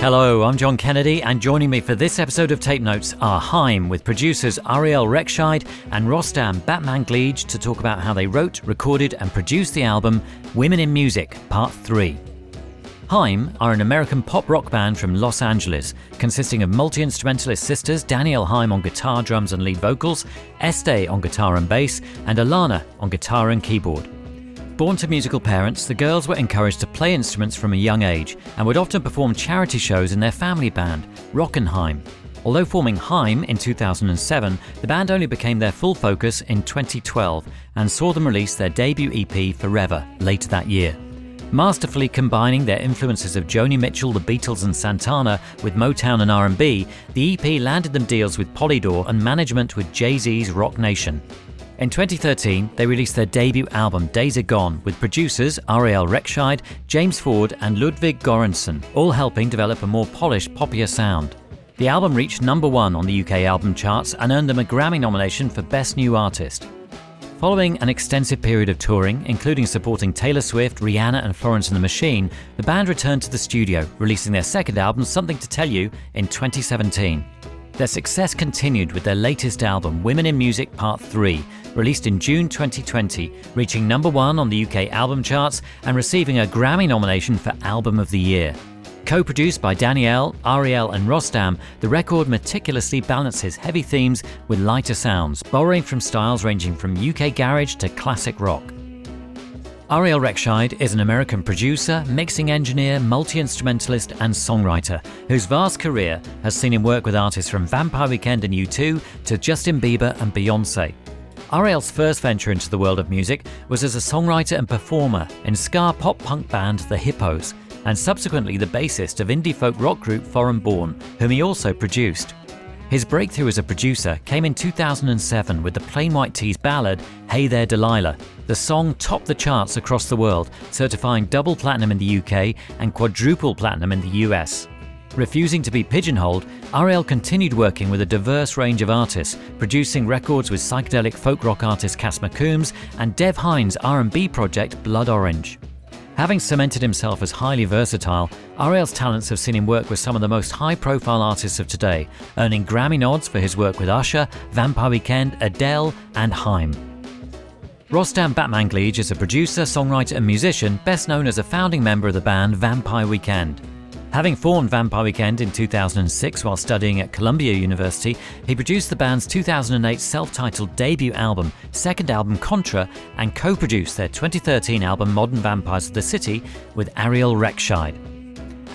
Hello, I'm John Kennedy, and joining me for this episode of Tape Notes are Haim with producers Ariel Rechtshaid and Rostam Batman Batmanglij to talk about how they wrote, recorded, and produced the album Women in Music Part 3. Haim are an American pop rock band from Los Angeles, consisting of multi instrumentalist sisters Danielle Haim on guitar, drums, and lead vocals, Este on guitar and bass, and Alana on guitar and keyboard. Born to musical parents, the girls were encouraged to play instruments from a young age and would often perform charity shows in their family band, Rockinhaim. Although forming Haim in 2007, the band only became their full focus in 2012 and saw them release their debut EP Forever later that year. Masterfully combining their influences of Joni Mitchell, the Beatles and Santana with Motown and R&B, the EP landed them deals with Polydor and management with Jay-Z's Roc Nation. In 2013, they released their debut album Days Are Gone with producers Ariel Rechtshaid, James Ford, and Ludwig Göransson, all helping develop a more polished, poppier sound. The album reached number one on the UK album charts and earned them a Grammy nomination for Best New Artist. Following an extensive period of touring, including supporting Taylor Swift, Rihanna, and Florence and the Machine, the band returned to the studio, releasing their second album, Something to Tell You, in 2017. Their success continued with their latest album, Women in Music Part 3, released in June 2020, reaching number one on the UK album charts and receiving a Grammy nomination for Album of the Year. Co produced by Danielle, Ariel, and Rostam, the record meticulously balances heavy themes with lighter sounds, borrowing from styles ranging from UK garage to classic rock. Ariel Rechtshaid is an American producer, mixing engineer, multi instrumentalist, and songwriter whose vast career has seen him work with artists from Vampire Weekend and U2 to Justin Bieber and Beyonce. Ariel's first venture into the world of music was as a songwriter and performer in ska pop punk band The Hippos, and subsequently the bassist of indie folk rock group Foreign Born, whom he also produced. His breakthrough as a producer came in 2007 with the Plain White T's ballad Hey There Delilah. The song topped the charts across the world, certifying double platinum in the UK and quadruple platinum in the US. Refusing to be pigeonholed, Ariel continued working with a diverse range of artists, producing records with psychedelic folk rock artist Cass McCombs and Dev Hynes' R&B project Blood Orange. Having cemented himself as highly versatile, Ariel's talents have seen him work with some of the most high profile artists of today, earning Grammy nods for his work with Usher, Vampire Weekend, Adele, and Haim. Rostam Batmanglij is a producer, songwriter, and musician, best known as a founding member of the band Vampire Weekend. Having formed Vampire Weekend in 2006 while studying at Columbia University, he produced the band's 2008 self titled debut album, second album Contra, and co produced their 2013 album Modern Vampires of the City with Ariel Rechtshaid.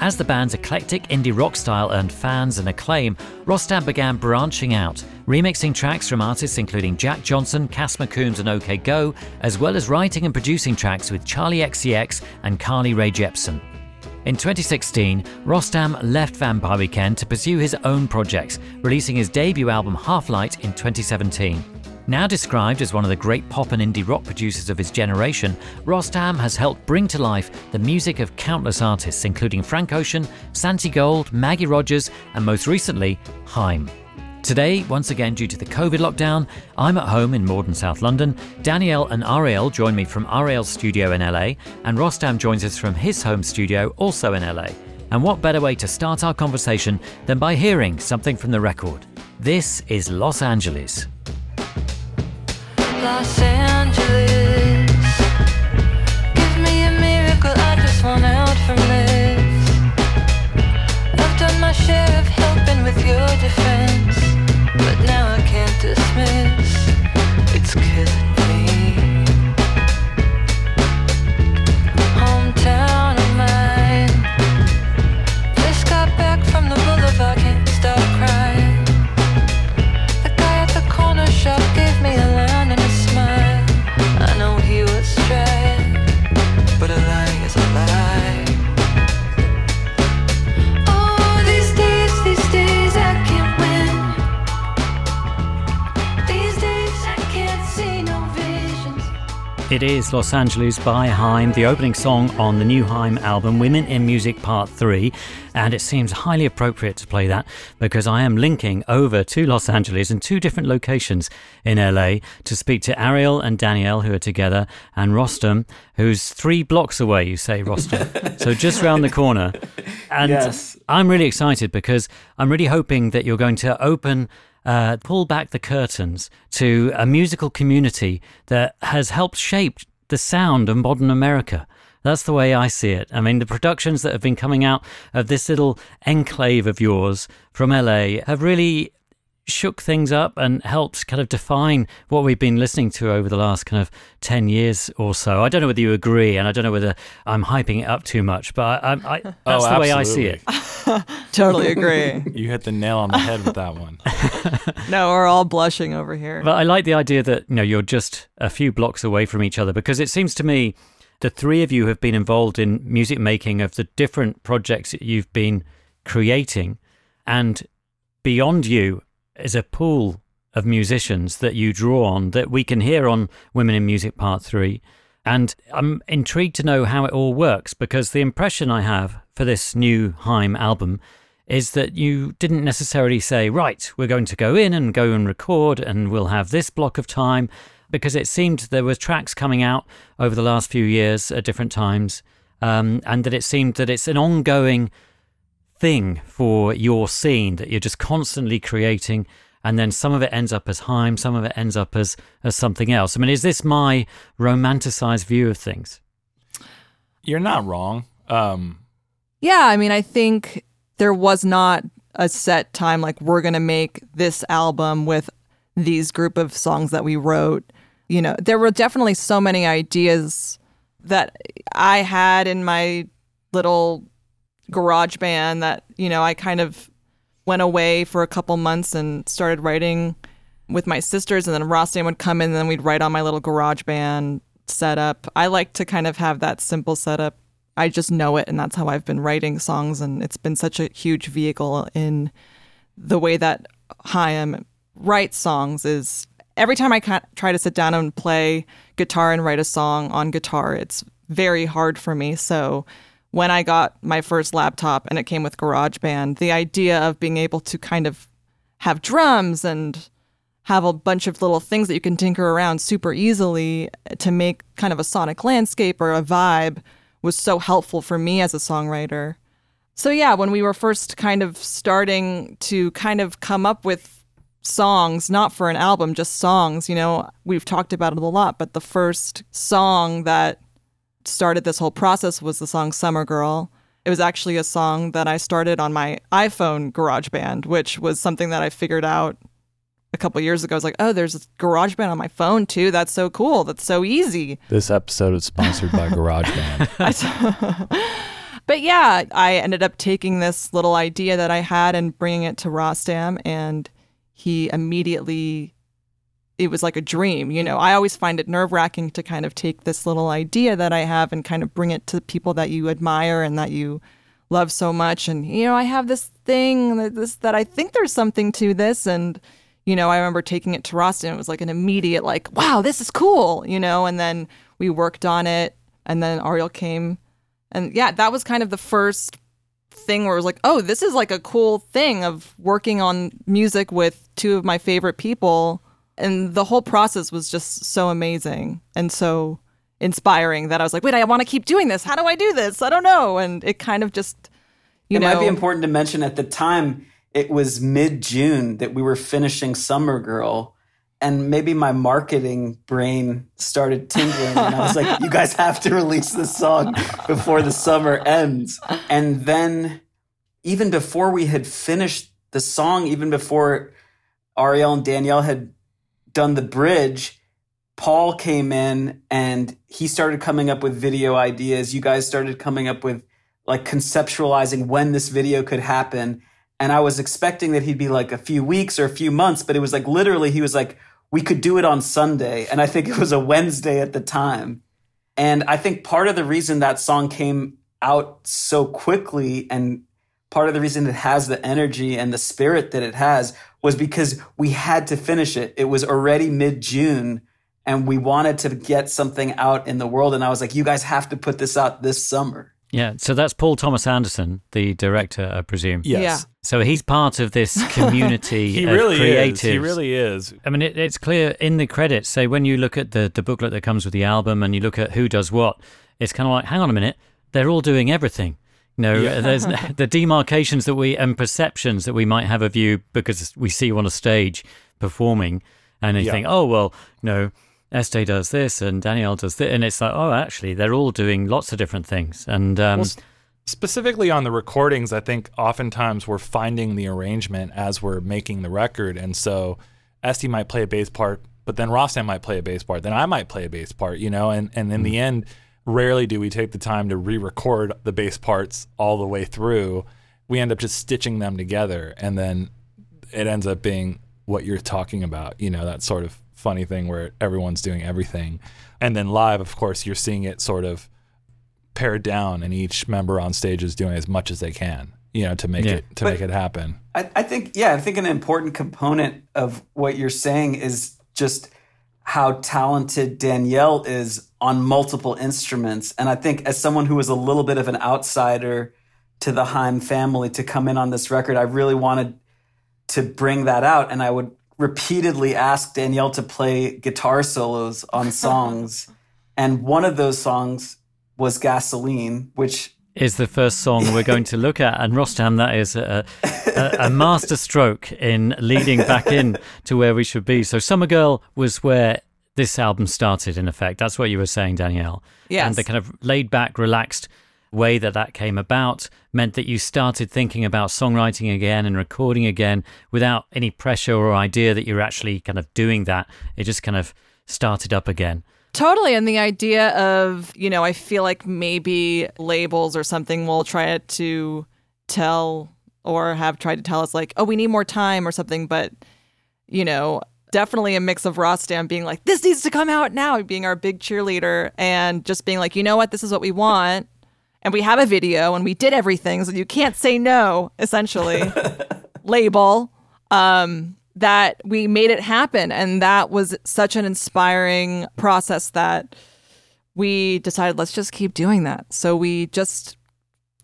As the band's eclectic indie rock style earned fans and acclaim, Rostam began branching out, remixing tracks from artists including Jack Johnson, Cass Coombs, and OK Go, as well as writing and producing tracks with Charli XCX and Carly Rae Jepsen. In 2016, Rostam left Vampire Weekend to pursue his own projects, releasing his debut album Half Light in 2017. Now described as one of the great pop and indie rock producers of his generation, Rostam has helped bring to life the music of countless artists, including Frank Ocean, Santigold, Maggie Rogers, and most recently, Haim. Today, once again due to the COVID lockdown, I'm at home in Morden, South London. Danielle and Ariel join me from Ariel's studio in LA, and Rostam joins us from his home studio, also in LA. And what better way to start our conversation than by hearing something from the record? This is Los Angeles. Your defense but now I can't dismiss. It's killing It is Los Angeles by Haim, the opening song on the new Haim album, Women in Music Part 3. And it seems highly appropriate to play that because I am linking over to Los Angeles in two different locations in LA to speak to Ariel and Danielle, who are together, and Rostam, who's three blocks away, you say, Rostam. so just round the corner. And Yes. I'm really excited because I'm really hoping that you're going to open uh, pull back the curtains to a musical community that has helped shape the sound of modern America. That's the way I see it. I mean, the productions that have been coming out of this little enclave of yours from LA have really shook things up and helped kind of define what we've been listening to over the last kind of 10 years or so. I don't know whether you agree, and I don't know whether I'm hyping it up too much, but I, I, I, that's Oh, the way I see it. Totally agree. You hit the nail on the head with that one. no, we're all blushing over here. But I like the idea that you know you're just a few blocks away from each other because it seems to me the three of you have been involved in music making of the different projects that you've been creating, and beyond you is a pool of musicians that you draw on that we can hear on Women in Music Part Three. And I'm intrigued to know how it all works because the impression I have for this new Haim album is that you didn't necessarily say, right, we're going to go in and go and record and we'll have this block of time, because it seemed there were tracks coming out over the last few years at different times, um, and that it seemed that it's an ongoing thing for your scene that you're just constantly creating. And then some of it ends up as Haim, some of it ends up as, as something else. I mean, is this my romanticized view of things? You're not wrong. Um, yeah, I mean, I think there was not a set time like we're going to make this album with these group of songs that we wrote. You know, there were definitely so many ideas that I had in my little GarageBand that, you know, I kind of went away for a couple months and started writing with my sisters and then Rostam would come in and then we'd write on my little GarageBand setup. I like to kind of have that simple setup. I just know it and that's how I've been writing songs and it's been such a huge vehicle in the way that Haim writes songs is every time I try to sit down and play guitar and write a song on guitar, it's very hard for me. So when I got my first laptop and it came with GarageBand, the idea of being able to kind of have drums and have a bunch of little things that you can tinker around super easily to make kind of a sonic landscape or a vibe was so helpful for me as a songwriter. So yeah, when we were first kind of starting to kind of come up with songs, not for an album, just songs, you know, we've talked about it a lot, but the first song that started this whole process was the song Summer Girl. It was actually a song that I started on my iPhone GarageBand, which was something that I figured out a couple years ago. I was like, oh, there's a GarageBand on my phone too. That's so cool. That's so easy. this episode is sponsored by GarageBand. But yeah, I ended up taking this little idea that I had and bringing it to Rostam, and he immediately, it was like a dream. You know, I always find it nerve wracking to kind of take this little idea that I have and kind of bring it to people that you admire and that you love so much. And, you know, I have this thing that, this, that I think there's something to this. And, you know, I remember taking it to Rostam. It was like an immediate, like, wow, this is cool, you know, and then we worked on it. And then Ariel came and yeah, that was kind of the first thing where it was like, oh, this is like a cool thing of working on music with two of my favorite people. And the whole process was just so amazing and so inspiring that I was like, wait, I want to keep doing this. How do I do this? I don't know. And it kind of just, you it know, might be important to mention at the time it was mid June that we were finishing Summer Girl. And maybe my marketing brain started tingling, and I was like, "You guys have to release this song before the summer ends." And then, even before we had finished the song, even before Ariel and Danielle had done the bridge, Paul came in and he started coming up with video ideas. You guys started coming up with like conceptualizing when this video could happen. And I was expecting that he'd be like a few weeks or a few months, but it was like literally, he was like, we could do it on Sunday. And I think it was a Wednesday at the time. And I think part of the reason that song came out so quickly and part of the reason it has the energy and the spirit that it has was because we had to finish it. It was already mid June and we wanted to get something out in the world. And I was like, you guys have to put this out this summer. Yeah, so that's Paul Thomas Anderson, the director, I presume. Yes. Yeah. So he's part of this community He of really creatives. is. He really is. I mean, it, it's clear in the credits. Say when you look at the the booklet that comes with the album, and you look at who does what, it's kind of like, hang on a minute, they're all doing everything. You know, there's the demarcations that we and perceptions that we might have of you because we see you on a stage performing, and you Yeah. think, oh well, know, Este does this and Danielle does this, and it's like, oh, actually, they're all doing lots of different things, and um, Well, specifically on the recordings, I think oftentimes we're finding the arrangement as we're making the record, and so Este might play a bass part, but then Rostam might play a bass part, then I might play a bass part, you know, and and in the end, rarely do we take the time to re-record the bass parts all the way through. We end up just stitching them together, and then it ends up being what you're talking about, you know, that sort of funny thing where everyone's doing everything. And then live, of course, you're seeing it sort of pared down and each member on stage is doing as much as they can, you know, to make Yeah. it to But- make it happen. I, I think, yeah, I think an important component of what you're saying is just how talented Danielle is on multiple instruments. And I think as someone who was a little bit of an outsider to the Haim family to come in on this record, I really wanted to bring that out. And I would repeatedly ask Danielle to play guitar solos on songs. and one of those songs was Gasoline, which is the first song we're going to look at. And Rostam, that is a, a, a master stroke in leading back in to where we should be. So Summer Girl was where this album started, in effect. That's what you were saying, Danielle. Yes. And the kind of laid back, relaxed way that that came about meant that you started thinking about songwriting again and recording again without any pressure or idea that you're actually kind of doing that. It just kind of started up again. Totally. And the idea of, you know, I feel like maybe labels or something will try to tell or have tried to tell us, like, oh, we need more time or something. But, you know, definitely a mix of Rostam being like, this needs to come out now, being our big cheerleader, and just being like, you know what, this is what we want. And we have a video and we did everything. So you can't say no, essentially. Label. Um, that we made it happen. And that was such an inspiring process that we decided, let's just keep doing that. So we just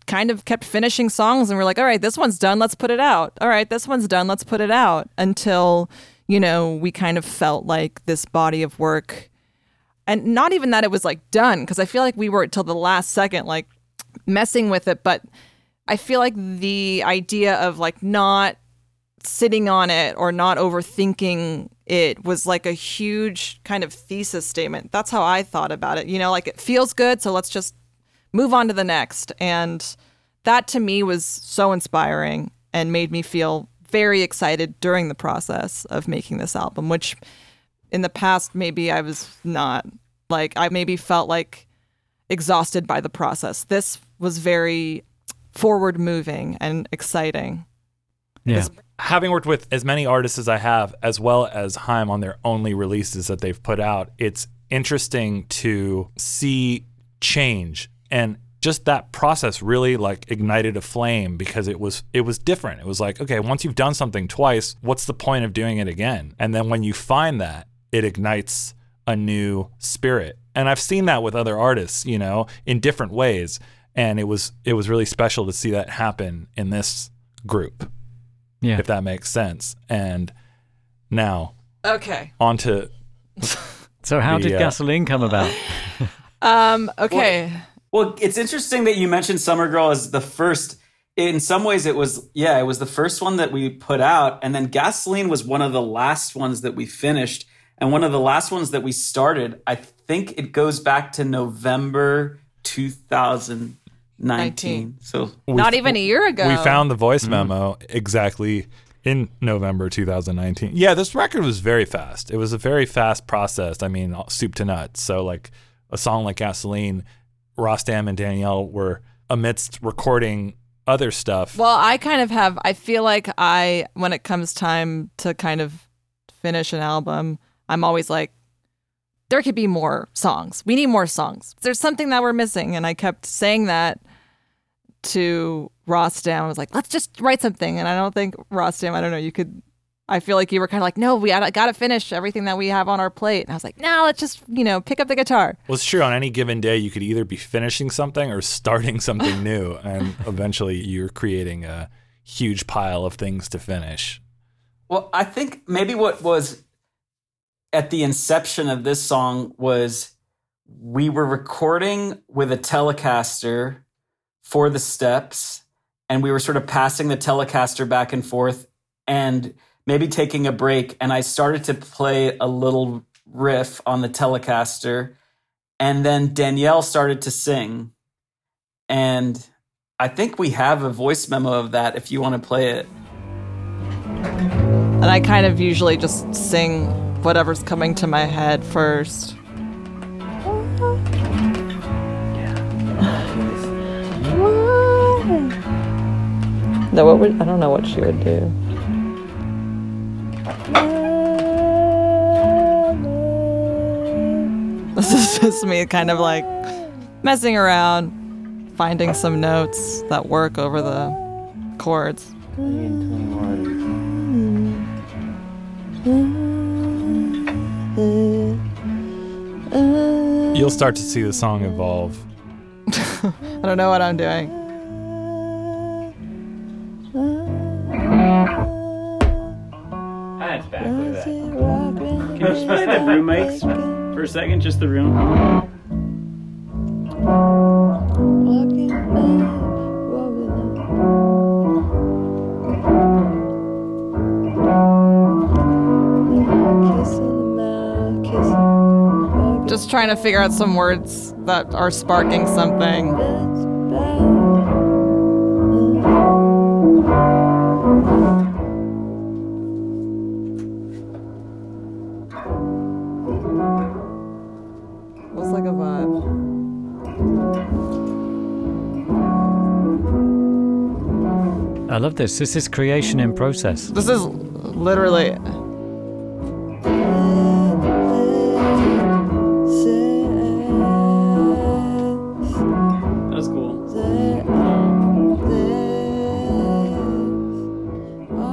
kind of kept finishing songs and we're like, all right, this one's done, let's put it out. All right, this one's done, let's put it out until, you know, we kind of felt like this body of work. And not even that it was like done, because I feel like we were till the last second, like messing with it. But I feel like the idea of like not sitting on it or not overthinking it was like a huge kind of thesis statement. That's how I thought about it. You know, like it feels good, so let's just move on to the next. And that to me was so inspiring and made me feel very excited during the process of making this album, which in the past maybe I was not. Like I maybe felt like exhausted by the process. This was very forward moving and exciting. Yeah. Having worked with as many artists as I have, as well as Haim on their only releases that they've put out, it's interesting to see change and just that process really like ignited a flame because it was it was different. It was like, okay, once you've done something twice, what's the point of doing it again? And then when you find that, it ignites a new spirit. And I've seen that with other artists, you know, in different ways. And it was it was really special to see that happen in this group, Yeah. if that makes sense. And now Okay. on to So how The, did uh, gasoline come about? Um okay. Well, it's interesting that you mentioned Summer Girl as the first. In some ways, it was yeah, it was the first one that we put out, and then Gasoline was one of the last ones that we finished, and one of the last ones that we started. I think it goes back to November 2019. 19. So we- Not even a year ago. We found the voice mm-hmm. memo exactly in November 2019. Yeah, this record was very fast. It was a very fast process. I mean, soup to nuts. So, like a song like Gasoline, Rostam and Danielle were amidst recording other stuff. Well, I kind of have I feel like I when it comes time to kind of finish an album, I'm always like there could be more songs. We need more songs. There's something that we're missing and I kept saying that to Rostam. I was like, "Let's just write something." And I don't think Rostam, I don't know, you could I feel like you were kind of like, no, we got to finish everything that we have on our plate. And I was like, no, let's just, you know, pick up the guitar. Well, it's true. On any given day, you could either be finishing something or starting something new, and eventually you're creating a huge pile of things to finish. Well, I think maybe what was at the inception of this song was we were recording with a Telecaster for the steps, and we were sort of passing the Telecaster back and forth and maybe taking a break. And I started to play a little riff on the Telecaster, and then Danielle started to sing. And I think we have a voice memo of that if you want to play it. And I kind of usually just sing whatever's coming to my head first. No, what would I don't know what she would do. This is just me kind of like messing around, finding some notes that work over the chords. You'll start to see the song evolve. I don't know what I'm doing. Just play the room mics for a second? Just the room. Just trying to figure out some words that are sparking something. Love this. This is creation in process. This is literally That was cool.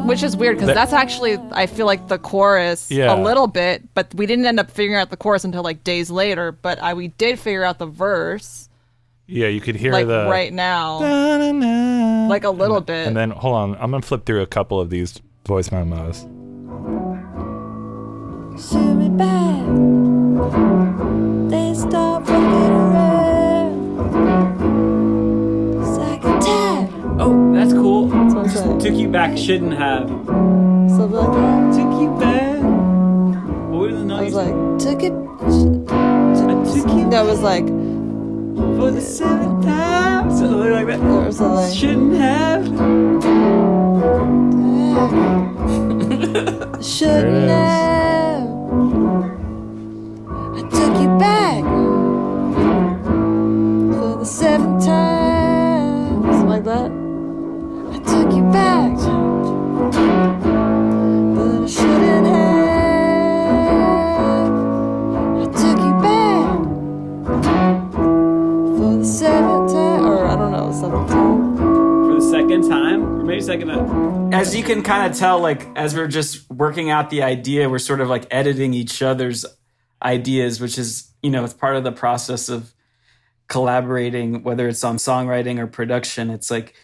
which is weird because that's actually I feel like the chorus Yeah. a little bit, but we didn't end up figuring out the chorus until like days later. But I we did figure out the verse Yeah, you could hear like the right now, like a little bit. And then hold on, I'm gonna flip through a couple of these voice memos. Shoot me back. They stop fucking around. Sack attack. Oh, that's cool. what I'm saying. Took you back. Shouldn't have. Something like that. Took you back. What were the I notes? was like, took it. I took you No, it was like for the seventh time. Something like that. there was a like. Shouldn't have. Shouldn't have. Can kind of tell, like as we're just working out the idea, we're sort of like editing each other's ideas, which is you know it's part of the process of collaborating, whether it's on songwriting or production. It's like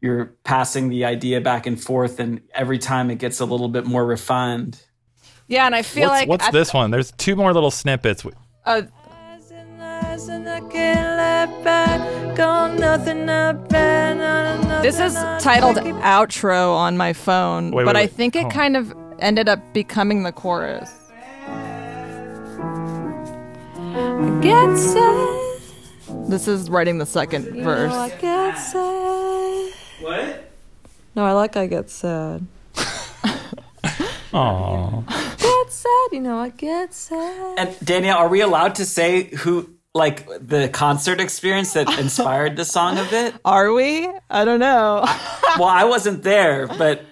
you're passing the idea back and forth, and every time it gets a little bit more refined. Yeah, and I feel What's, like what's at- this one? There's two more little snippets. Uh, This is titled outro on my phone, Wait, but wait, I think it Hold on. kind of ended up becoming the chorus. Get sad. This is writing the second You know verse. I get sad. What? No, I like I get sad. Aww. Get sad. You know I get sad. And Danielle, are we allowed to say who, like the concert experience that inspired the song a bit? Are we? I don't know. well, I wasn't there, but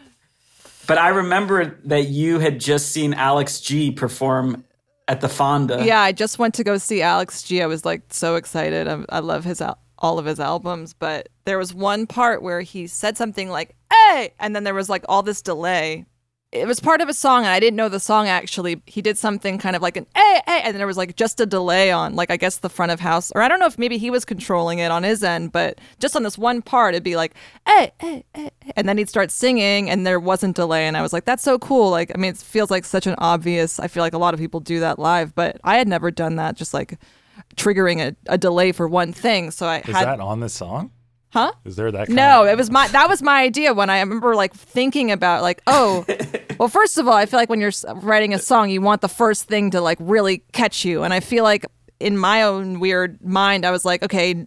but I remember that you had just seen Alex G perform at the Fonda. yeah, I just went to go see Alex G. I was like so excited. I, I love his al- all of his albums, but there was one part where he said something like "Hey," and then there was like all this delay, it was part of a song and I didn't know the song actually. He did something kind of like an eh, eh, and then there was like just a delay on like I guess the front of house or I don't know if maybe he was controlling it on his end, but just on this one part it'd be like eh, eh, eh, eh," and then he'd start singing and there wasn't delay and I was like that's so cool. Like I mean it feels like such an obvious. I feel like a lot of people do that live, but I had never done that just like triggering a, a delay for one thing. So I Is had that on the song? Huh? Is there that? Kind No, of- it was my that was my idea when I remember like thinking about like oh, well first of all I feel like when you're writing a song you want the first thing to like really catch you and I feel like in my own weird mind I was like okay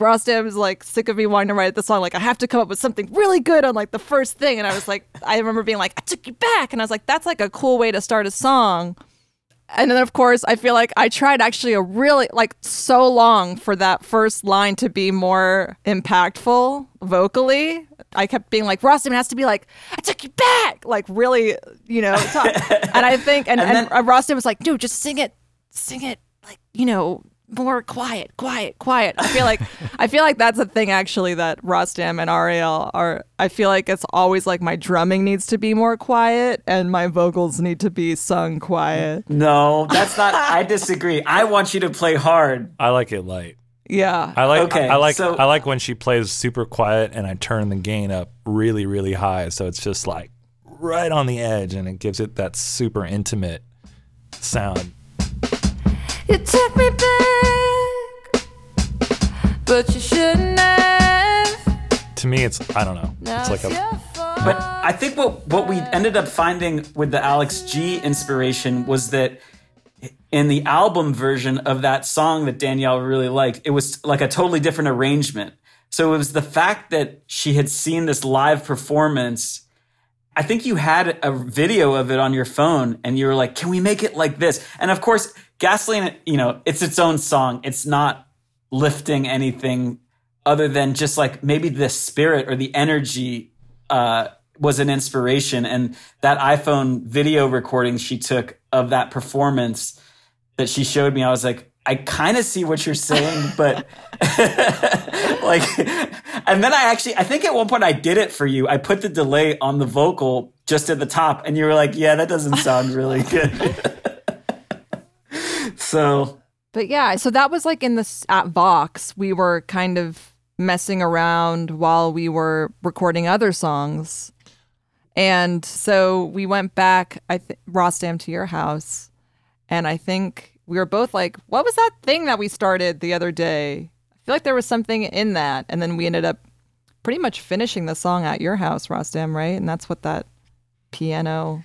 Rostam is like sick of me wanting to write the song like I have to come up with something really good on like the first thing and I was like I remember being like I took you back and I was like that's like a cool way to start a song and then of course I feel like I tried actually a really like so long for that first line to be more impactful vocally. I kept being like Rostam has to be like I took you back, like really, you know. talk- and I think and and, And and was like, dude, just sing it, sing it like you know more quiet, quiet, quiet. I feel like I feel like that's a thing actually that Rostam and Ariel are. I feel like it's always like my drumming needs to be more quiet and my vocals need to be sung quiet. No, that's not. I disagree. I want you to play hard. I like it light. Yeah. I like Okay, I like so- I like when she plays super quiet and I turn the gain up really really high so it's just like right on the edge and it gives it that super intimate sound. You took me back, but you shouldn't have. To me it's I don't know. Now It's like a. But I think what what we ended up finding with the Alex G inspiration was that in the album version of that song that Danielle really liked, it was like a totally different arrangement. So it was the fact that she had seen this live performance. I think you had a video of it on your phone and you were like, can we make it like this? And of course, Gasoline, you know, it's its own song. It's not lifting anything other than just like maybe the spirit or the energy uh, was an inspiration. And that iPhone video recording she took of that performance that she showed me, I was like, I kind of see what you're saying, but like, and then I actually, I think at one point I did it for you. I put the delay on the vocal just at the top, and you were like, yeah, that doesn't sound really good. so, But yeah, so that was like in this at Vox, we were kind of messing around while we were recording other songs. And so we went back, I th- Rostam to your house, and I think we were both like, "What was that thing that we started the other day?" I feel like there was something in that, and then we ended up pretty much finishing the song at your house, Rostam, right? And that's what that piano.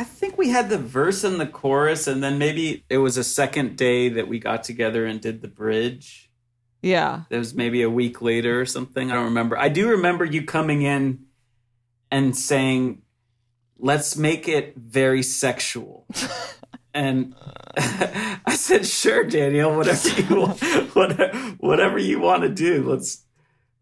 I think we had the verse and the chorus, and then maybe it was a second day that we got together and did the bridge. Yeah, It was maybe a week later or something. I don't remember. I do remember you coming in and saying, "Let's make it very sexual." and I said, "Sure, Danielle. Whatever you want, whatever, whatever you want to do. Let's."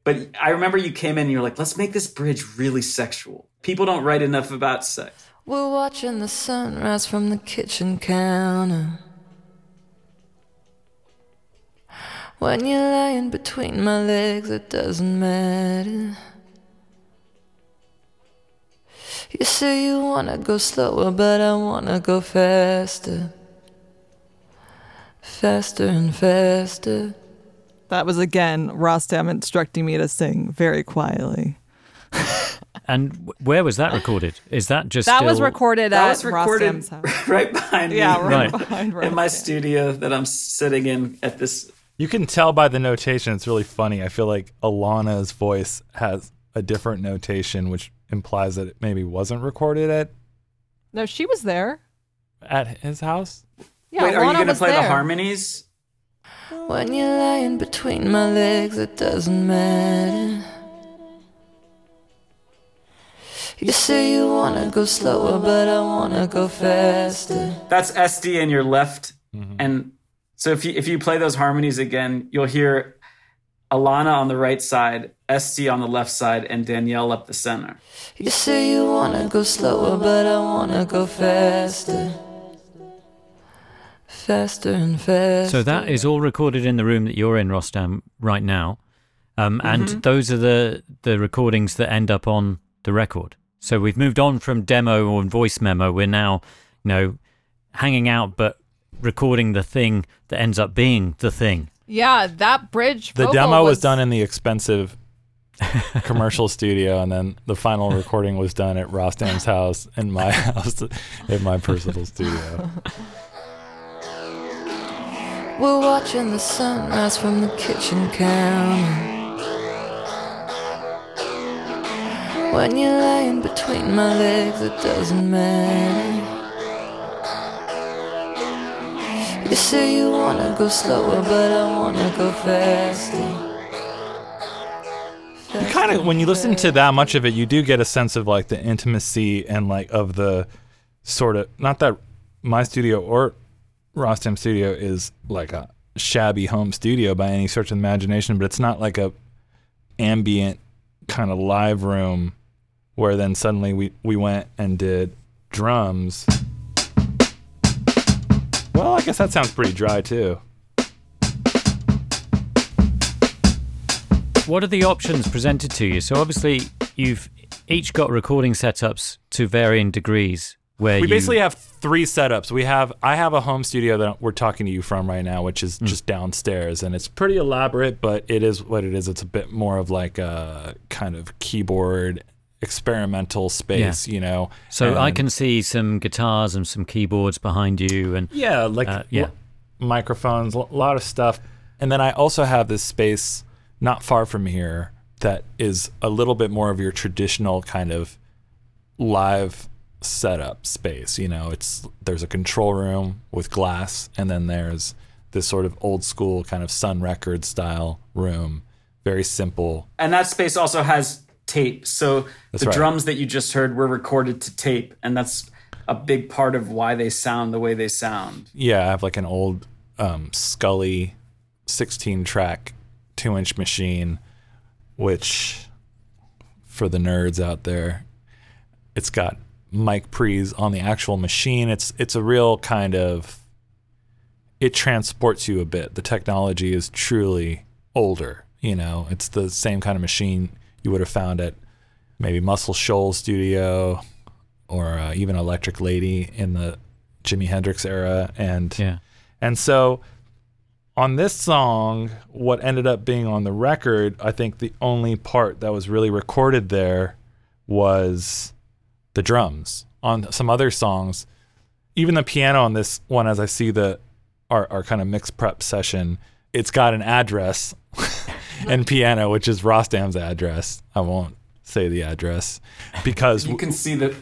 But I remember you came in and you're like, "Let's make this bridge really sexual." People don't write enough about sex. We're watching the sunrise from the kitchen counter. When you're lying between my legs, it doesn't matter. You say you wanna go slower, but I wanna go faster. Faster and faster. that was again Rostam instructing me to sing very quietly. And where was that recorded? Is that just That was recorded That at was recorded Rostam's house. right behind me. Yeah, right, Right. behind in my Rostam. studio that I'm sitting in at this. You can tell by the notation. It's really funny. I feel like Alana's voice has a different notation, which implies that it maybe wasn't recorded at No, she was there. at his house. Yeah, Wait, are you going to was play the harmonies? When you're lying between my legs, it doesn't matter. You say you wanna go slower, but I wanna go faster. That's Este in your left, and so if you if you play those harmonies again, you'll hear Alana on the right side, Este on the left side, and Danielle up the center. You say you wanna go slower, but I wanna go faster. Faster and faster. So that is all recorded in the room that you're in, Rostam, right now. Um, Mm-hmm. And those are the, the recordings that end up on the record. So we've moved on from demo and voice memo. We're now, you know, hanging out but recording the thing that ends up being the thing. Yeah, that bridge. The vocal demo was done in the expensive commercial studio, and then the final recording was done at Rostam's house in my house, in my personal studio. We're watching the sunrise from the kitchen counter. When you're lying between my legs, it doesn't matter. You say you wanna go slower, but I wanna go faster. You kind of, when you listen to that much of it, you do get a sense of like the intimacy and like of the sort of not that my studio or Rostam Studio is like a shabby home studio by any stretch of imagination, but it's not like a ambient kind of live room where then suddenly we, we went and did drums. Well, I guess that sounds pretty dry too. What are the options presented to you? So obviously you've each got recording setups to varying degrees. Where we you, basically have three setups. We have I have a home studio that we're talking to you from right now, which is hmm. just downstairs, and it's pretty elaborate, but it is what it is. It's a bit more of like a kind of keyboard experimental space, you know. So I can see some guitars and some keyboards behind you, and yeah, like Uh, yeah. l- microphones, a lot of stuff. And then I also have this space not far from here that is a little bit more of your traditional kind of live setup space. You know, it's there's a control room with glass, and then there's this sort of old school kind of Sun Record style room. Very simple. And that space also has tape. So That's the right. drums that you just heard were recorded to tape, and that's a big part of why they sound the way they sound. Yeah, I have like an old um, Scully 16 track two inch machine, which for the nerds out there, it's got mic pre's on the actual machine. It's it's a real kind of it transports you a bit. The technology is truly older. You know, it's the same kind of machine you would have found at maybe Muscle Shoals Studio or uh, even Electric Lady in the Jimi Hendrix era, and yeah. and so on this song, what ended up being on the record, I think the only part that was really recorded there was the drums. On some other songs, even the piano on this one, as I see the our, our kind of mix prep session, it's got an address and piano, which is Rostam's address. I won't say the address because You can see the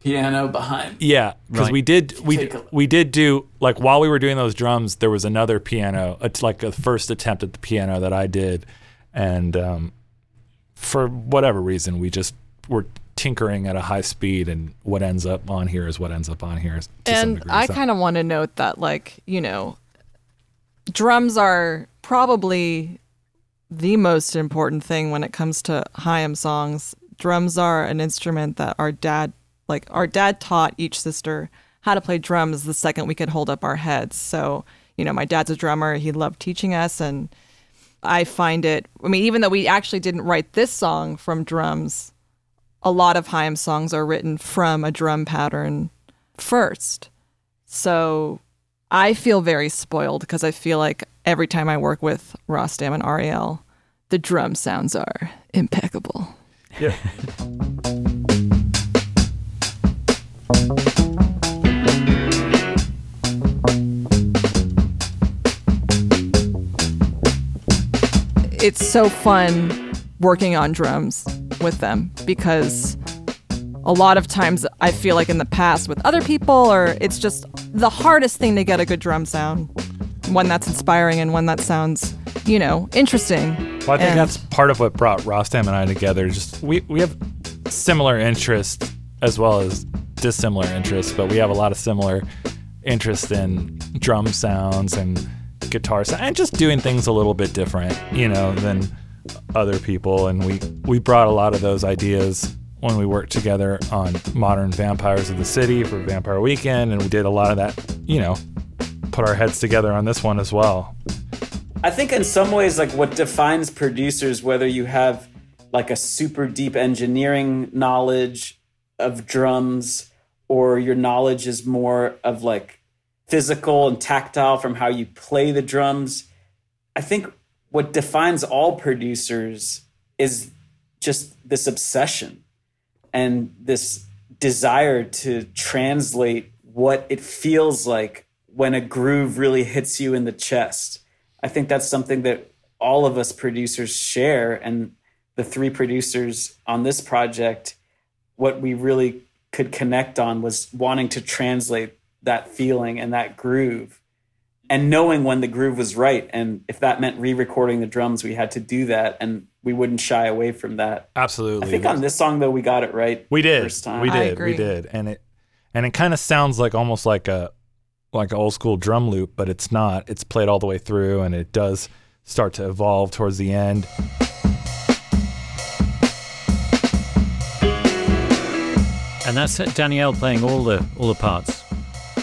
piano behind. yeah, because Right. we did we we did do like while we were doing those drums, there was another piano. It's like a first attempt at the piano that I did, and um, for whatever reason, we just were tinkering at a high speed, and what ends up on here is what ends up on here. To and degree. I So- kind of want to note that, like, you know, drums are probably the most important thing when it comes to Haim songs. Drums are an instrument that our dad, like, our dad taught each sister how to play drums the second we could hold up our heads. So, you know, my dad's a drummer. He loved teaching us. And I find it, I mean, even though we actually didn't write this song from drums, a lot of Haim songs are written from a drum pattern first. So I feel very spoiled because I feel like every time I work with Rostam and Ariel, the drum sounds are impeccable. Yeah. It's so fun working on drums with them because a lot of times I feel like in the past with other people, or it's just the hardest thing to get a good drum sound. One that's inspiring and one that sounds, you know, interesting. Well, I think And- that's part of what brought Rostam and I together. Just we we have similar interests as well as dissimilar interests, but we have a lot of similar interest in drum sounds and guitar sound and just doing things a little bit different, you know, than other people. And we we brought a lot of those ideas when we worked together on Modern Vampires of the City for Vampire Weekend, and we did a lot of that, you know, put our heads together on this one as well. I think in some ways, like what defines producers, whether you have like a super deep engineering knowledge of drums or your knowledge is more of like physical and tactile from how you play the drums. I think what defines all producers is just this obsession and this desire to translate what it feels like when a groove really hits you in the chest. I think that's something that all of us producers share. And the three producers on this project, what we really could connect on was wanting to translate that feeling and that groove and knowing when the groove was right. And if that meant re recording the drums, we had to do that. And we wouldn't shy away from that. Absolutely. I think on this song, though, we got it right. We did. First time. We I did. agree. We did. And it and it kind of sounds like almost like a like an old school drum loop, but it's not. It's played all the way through and it does start to evolve towards the end. And that's Danielle playing all the all the parts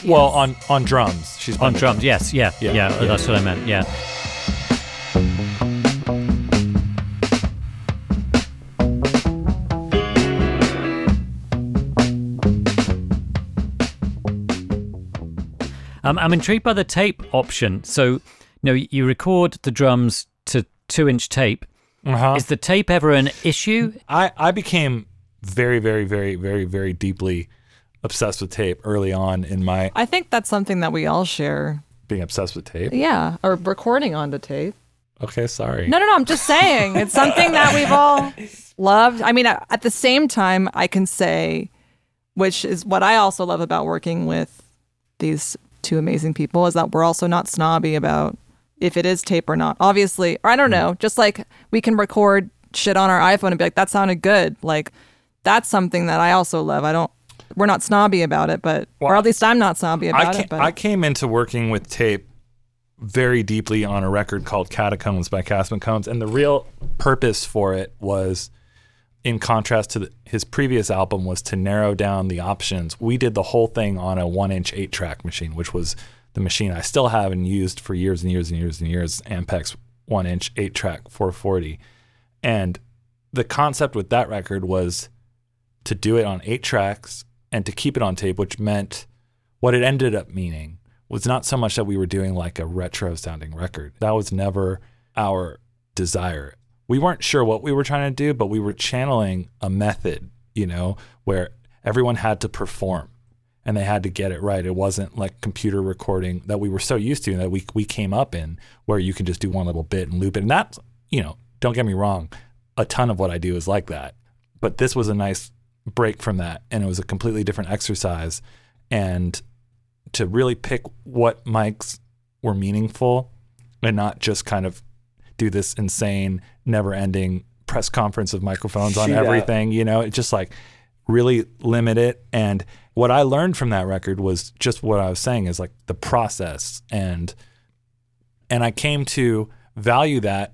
Well, on on drums. She's on drums. Yes, yeah, Yeah, yeah, yeah. that's what I meant. Yeah. Um, I'm intrigued by the tape option. So, you know, you record the drums to two-inch tape. Uh-huh. Is the tape ever an issue? I, I became very, very, very, very, very deeply obsessed with tape early on in my I think that's something that we all share. being obsessed with tape. Yeah, or recording onto tape. Okay, sorry. No, no, no. I'm just saying it's something that we've all loved. I mean, at at the same time, I can say, which is what I also love about working with these two amazing people, is that we're also not snobby about if it is tape or not. Obviously, or I don't hmm. know, just like we can record shit on our iPhone and be like, that sounded good. Like, that's something that I also love. I don't, we're not snobby about it, but, or at least I'm not snobby about ca- it. But I came into working with tape very deeply on a record called Catacombs by Cass McCombs, and the real purpose for it was, in contrast to the, his previous album, was to narrow down the options. We did the whole thing on a one-inch eight-track machine, which was the machine I still have and used for years and years and years and years. Ampex one-inch eight-track 440, and the concept with that record was to do it on eight tracks and to keep it on tape, which meant what it ended up meaning was not so much that we were doing like a retro sounding record. That was never our desire. We weren't sure what we were trying to do, but we were channeling a method, you know, where everyone had to perform and they had to get it right. It wasn't like computer recording that we were so used to that we we came up in where you can just do one little bit and loop it. And that's, you know, don't get me wrong, a ton of what I do is like that. But this was a nice break from that. And it was a completely different exercise. And to really pick what mics were meaningful and not just kind of do this insane never ending press conference of microphones on everything you know it just like really limit it. And what i learned from that record was just what i was saying is like the process. And and i came to value that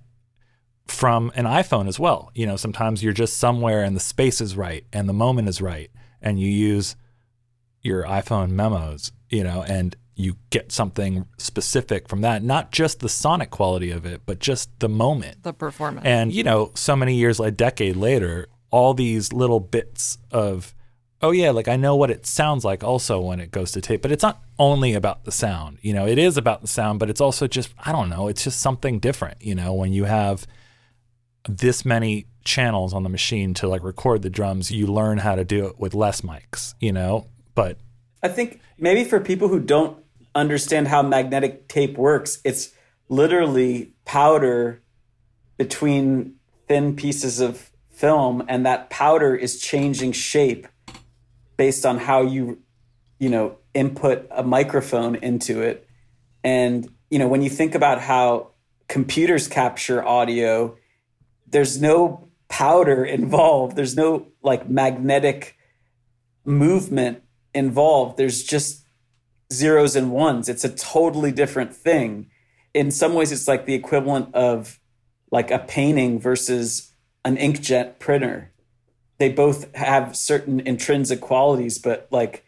from an iPhone as well. You know, sometimes you're just somewhere and the space is right and the moment is right and you use your iPhone memos, you know, and you get something specific from that, not just the sonic quality of it, but just the moment. the performance. And you know, so many years, a decade later, all these little bits of, oh yeah, like I know what it sounds like also when it goes to tape, but it's not only about the sound. You know, it is about the sound, but it's also just I don't know, it's just something different. You know, when you have this many channels on the machine to like record the drums, you learn how to do it with less mics. You know, but I think maybe for people who don't understand how magnetic tape works, it's literally powder between thin pieces of film, and that powder is changing shape based on how you, you know, input a microphone into it. And, you know, when you think about how computers capture audio, there's no powder involved, there's no like magnetic movement involved. There's just zeros and ones. It's a totally different thing. In some ways, it's like the equivalent of like a painting versus an inkjet printer. They both have certain intrinsic qualities, but like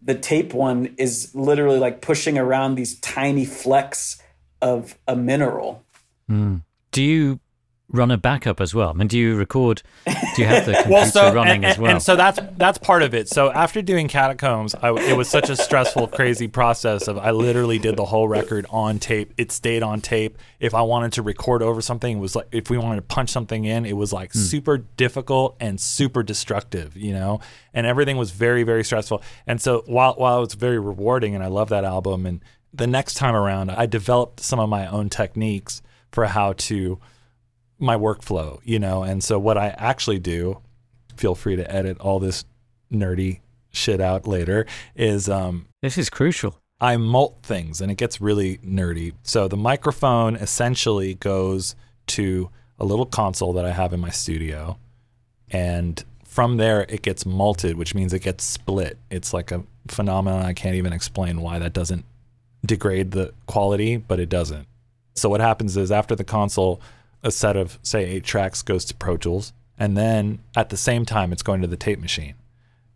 the tape one is literally like pushing around these tiny flecks of a mineral. Hmm. Do you run a backup as well? I mean, do you record? Do you have the computer well, so running and, as well? and so that's that's part of it. So after doing Catacombs, I, it was such a stressful, crazy process. Of I literally did the whole record on tape. It stayed on tape. If I wanted to record over something, it was like if we wanted to punch something in, it was like hmm. super difficult and super destructive, you know. And everything was very, very stressful. And so while while it's very rewarding, and I love that album, and the next time around, I developed some of my own techniques for how to my workflow, you know. And so what I actually do, feel free to edit all this nerdy shit out later, is um, this is crucial. I mult things and it gets really nerdy. So the microphone essentially goes to a little console that I have in my studio. And from there, it gets multed, which means it gets split. It's like a phenomenon. I can't even explain why that doesn't degrade the quality, but it doesn't. So what happens is after the console, a set of, say, eight tracks goes to Pro Tools. And then at the same time, it's going to the tape machine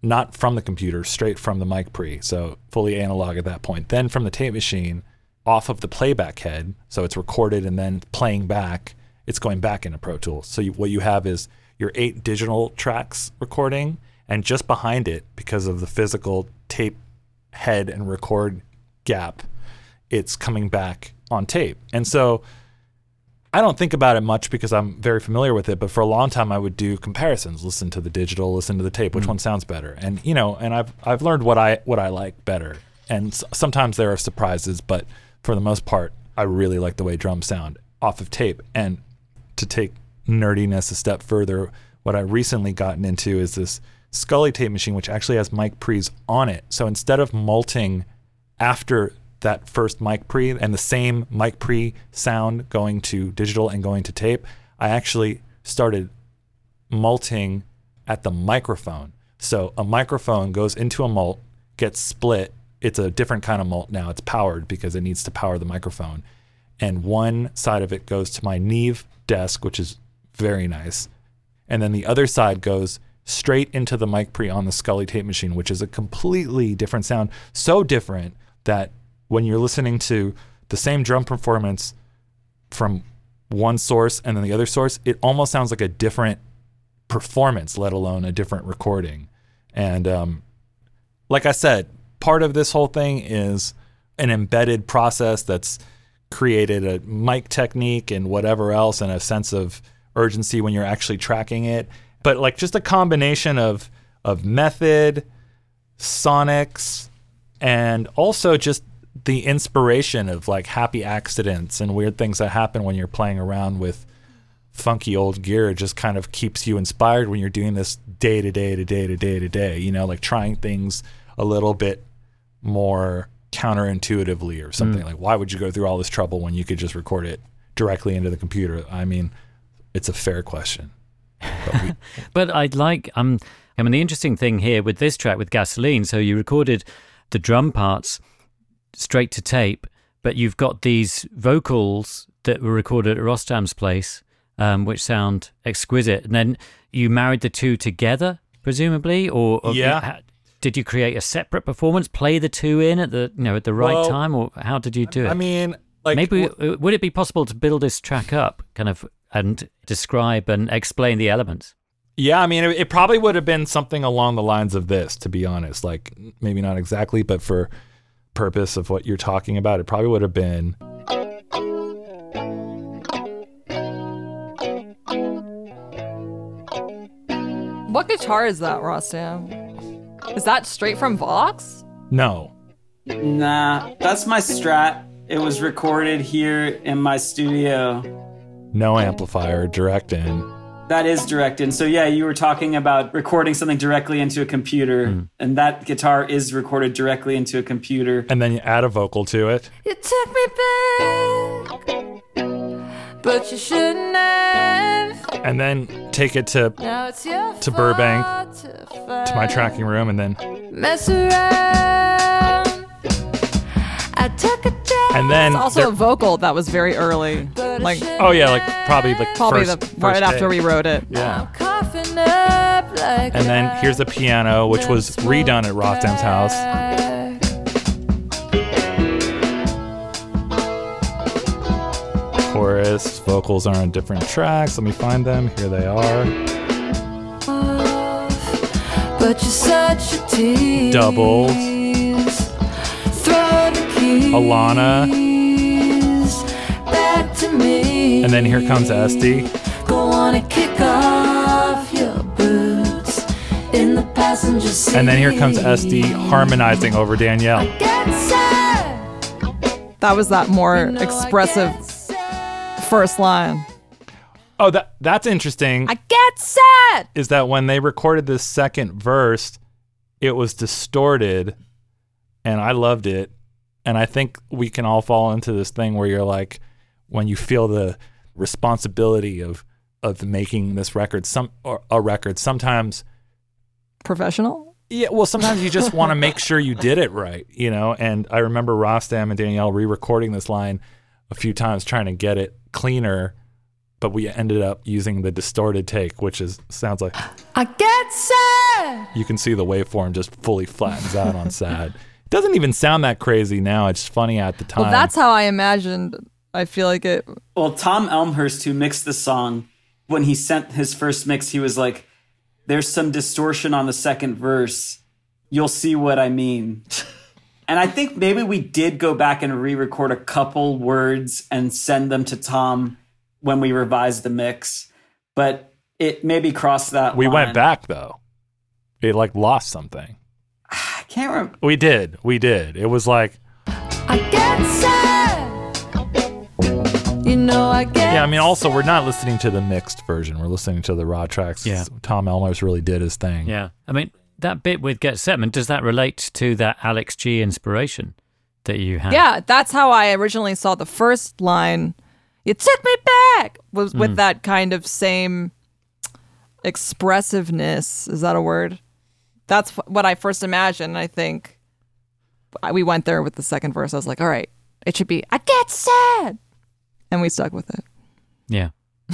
not from the computer, straight from the mic pre, so fully analog at that point. Then from the tape machine, off of the playback head, so it's recorded and then playing back, it's going back into Pro Tools. So you, what you have is your eight digital tracks recording, and just behind it, because of the physical tape head and record gap, it's coming back on tape. And so I don't think about it much because I'm very familiar with it, but for a long time I would do comparisons, listen to the digital, listen to the tape, which mm. one sounds better. And you know, and I've I've learned what I what I like better. And s- sometimes there are surprises, but for the most part, I really like the way drums sound off of tape. And to take nerdiness a step further, what I recently gotten into is this Scully tape machine, which actually has mic pre's on it. So instead of multing after that first mic pre and the same mic pre sound going to digital and going to tape, I actually started multing at the microphone. So a microphone goes into a mult, gets split. It's a different kind of mult now. It's powered because it needs to power the microphone. And one side of it goes to my Neve desk, which is very nice. And then the other side goes straight into the mic pre on the Scully tape machine, which is a completely different sound. So different that when you're listening to the same drum performance from one source and then the other source, it almost sounds like a different performance, let alone a different recording. And um, like I said, part of this whole thing is an embedded process that's created a mic technique and whatever else and a sense of urgency when you're actually tracking it. But like just a combination of of method, sonics, and also just the inspiration of like happy accidents and weird things that happen when you're playing around with funky old gear just kind of keeps you inspired when you're doing this day to day to day to day to day, you know, like trying things a little bit more counterintuitively or something like why would you go through all this trouble when you could just record it directly into the computer? I mean, it's a fair question. But we, But I'd like um I mean the interesting thing here with this track with gasoline, so you recorded the drum parts straight to tape, but you've got these vocals that were recorded at Rostam's place, um, which sound exquisite. And then you married the two together, presumably, or, or Yeah. ha- did you create a separate performance, play the two in at the you know at the right Well, time, or how did you do it? I mean, like Maybe w- would it be possible to build this track up, kind of, and describe and explain the elements? Yeah, I mean, it, it probably would have been something along the lines of this, to be honest. Like, maybe not exactly, but for purpose of what you're talking about, it probably would have been. What guitar is that, Rostam? Is that straight from Vox? No. Nah, that's my strat. It was recorded here in my studio. No amplifier, direct in. That is direct And So yeah, you were talking about recording something directly into a computer, hmm. and that guitar is recorded directly into a computer. And then you add a vocal to it. You took me back, but you shouldn't have. And then take it to, Now it's your To Burbank, to, to my tracking room. And then, mess around. I took a chance. and then. It's also a vocal that was very early. Like oh, yeah, like probably like probably first, the first right after we wrote it. Yeah. up like And then here's the piano, which was redone at Rostam's house. Chorus. Vocals are on different tracks. Let me find them. Here they are. But you're such a tease. Doubles. Throw the keys Alana. back to me. And then here comes Este. Go on and kick off your boots in the passenger seat. And then here comes Este harmonizing over Danielle. That was that more You know expressive first line. Oh, that that's interesting. I get set. is that when they recorded this second verse, it was distorted, and I loved it. And I think we can all fall into this thing where you're like, when you feel the responsibility of of making this record, some or a record, sometimes Professional. yeah, well, sometimes you just want to make sure you did it right, you know. And I remember Rostam and Danielle re-recording this line a few times, trying to get it cleaner, but we ended up using the distorted take, which is sounds like I get sad. you can see the waveform just fully flattens out on sad. It doesn't even sound that crazy now. It's funny at the time. Well, that's how I imagined. I feel like it. Well, Tom Elmhirst, who mixed the song, when he sent his first mix, he was like, "There's some distortion on the second verse. You'll see what I mean." and I think maybe we did go back and re-record a couple words and send them to Tom when we revised the mix, but it maybe crossed that. we line. went back though. It like lost something. I can't remember. We did. We did. It was like I get sad. You know I get. yeah. I mean, also we're not listening to the mixed version. We're listening to the raw tracks. Yeah. Tom Elmhirst really did his thing. Yeah. I mean, that bit with Get Set, Man, does that relate to that Alex G inspiration that you had? Yeah, that's how I originally saw the first line. You took me back was with mm. that kind of same expressiveness. Is that a word? That's what I first imagined. I think we went there with the second verse. I was like, all right, it should be I get sad, and we stuck with it. Yeah.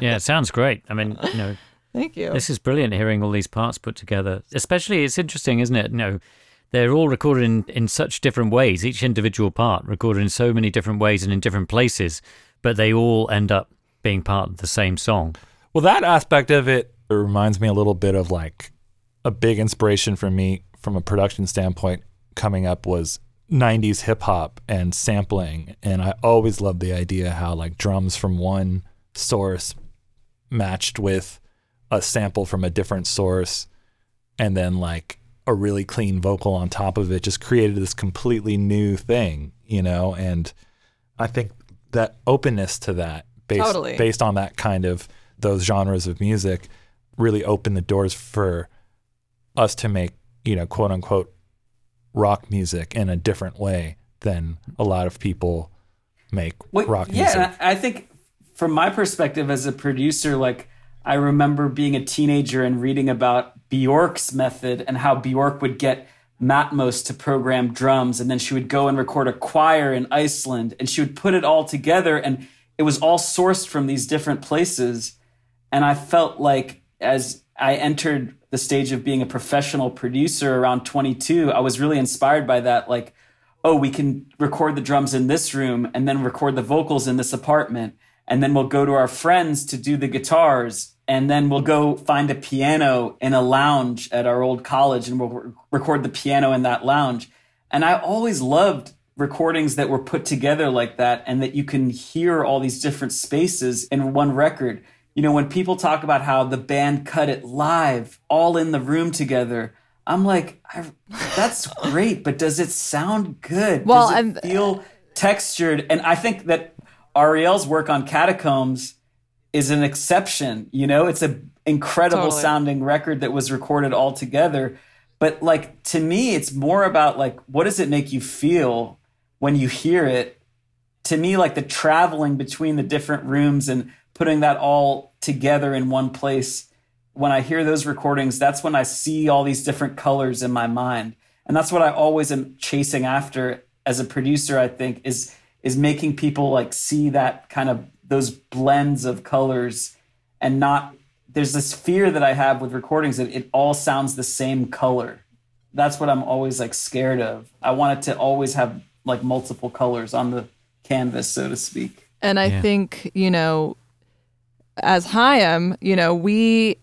yeah, it sounds great. I mean, you know, Thank you. This is brilliant hearing all these parts put together. Especially, it's interesting, isn't it? You know, they're all recorded in, in such different ways, each individual part recorded in so many different ways and in different places, but they all end up being part of the same song. Well, that aspect of it, it reminds me a little bit of like a big inspiration for me from a production standpoint coming up was 90s hip hop and sampling. And I always loved the idea how like drums from one source matched with a sample from a different source and then like a really clean vocal on top of it just created this completely new thing, you know? And I think that openness to that based Totally. based on that kind of those genres of music really opened the doors for us to make, you know, quote unquote rock music in a different way than a lot of people make Wait, rock yeah, music. I I think from my perspective as a producer, like I remember being a teenager and reading about Bjork's method and how Bjork would get Matmos to program drums, and then she would go and record a choir in Iceland, and she would put it all together, and it was all sourced from these different places. And I felt like as I entered the stage of being a professional producer around 22, I was really inspired by that. Like, oh, we can record the drums in this room and then record the vocals in this apartment. And then we'll go to our friends to do the guitars. And then we'll go find a piano in a lounge at our old college and we'll re- record the piano in that lounge. And I always loved recordings that were put together like that and that you can hear all these different spaces in one record. You know, when people talk about how the band cut it live, all in the room together, I'm like, I, that's great, but does it sound good? Well, does it and- feel textured? And I think that Ariel's work on Catacombs is an exception. You know, it's an incredible Totally. sounding record that was recorded all together. But like to me, it's more about like what does it make you feel when you hear it? To me, like the traveling between the different rooms and putting that all together in one place. When I hear those recordings, that's when I see all these different colors in my mind. And that's what I always am chasing after as a producer, I think, is is making people like see that kind of those blends of colors and not there's this fear that I have with recordings that it all sounds the same color. That's what I'm always like scared of. I want it to always have like multiple colors on the canvas, so to speak. And I Yeah. think, you know, as Haim, you know, we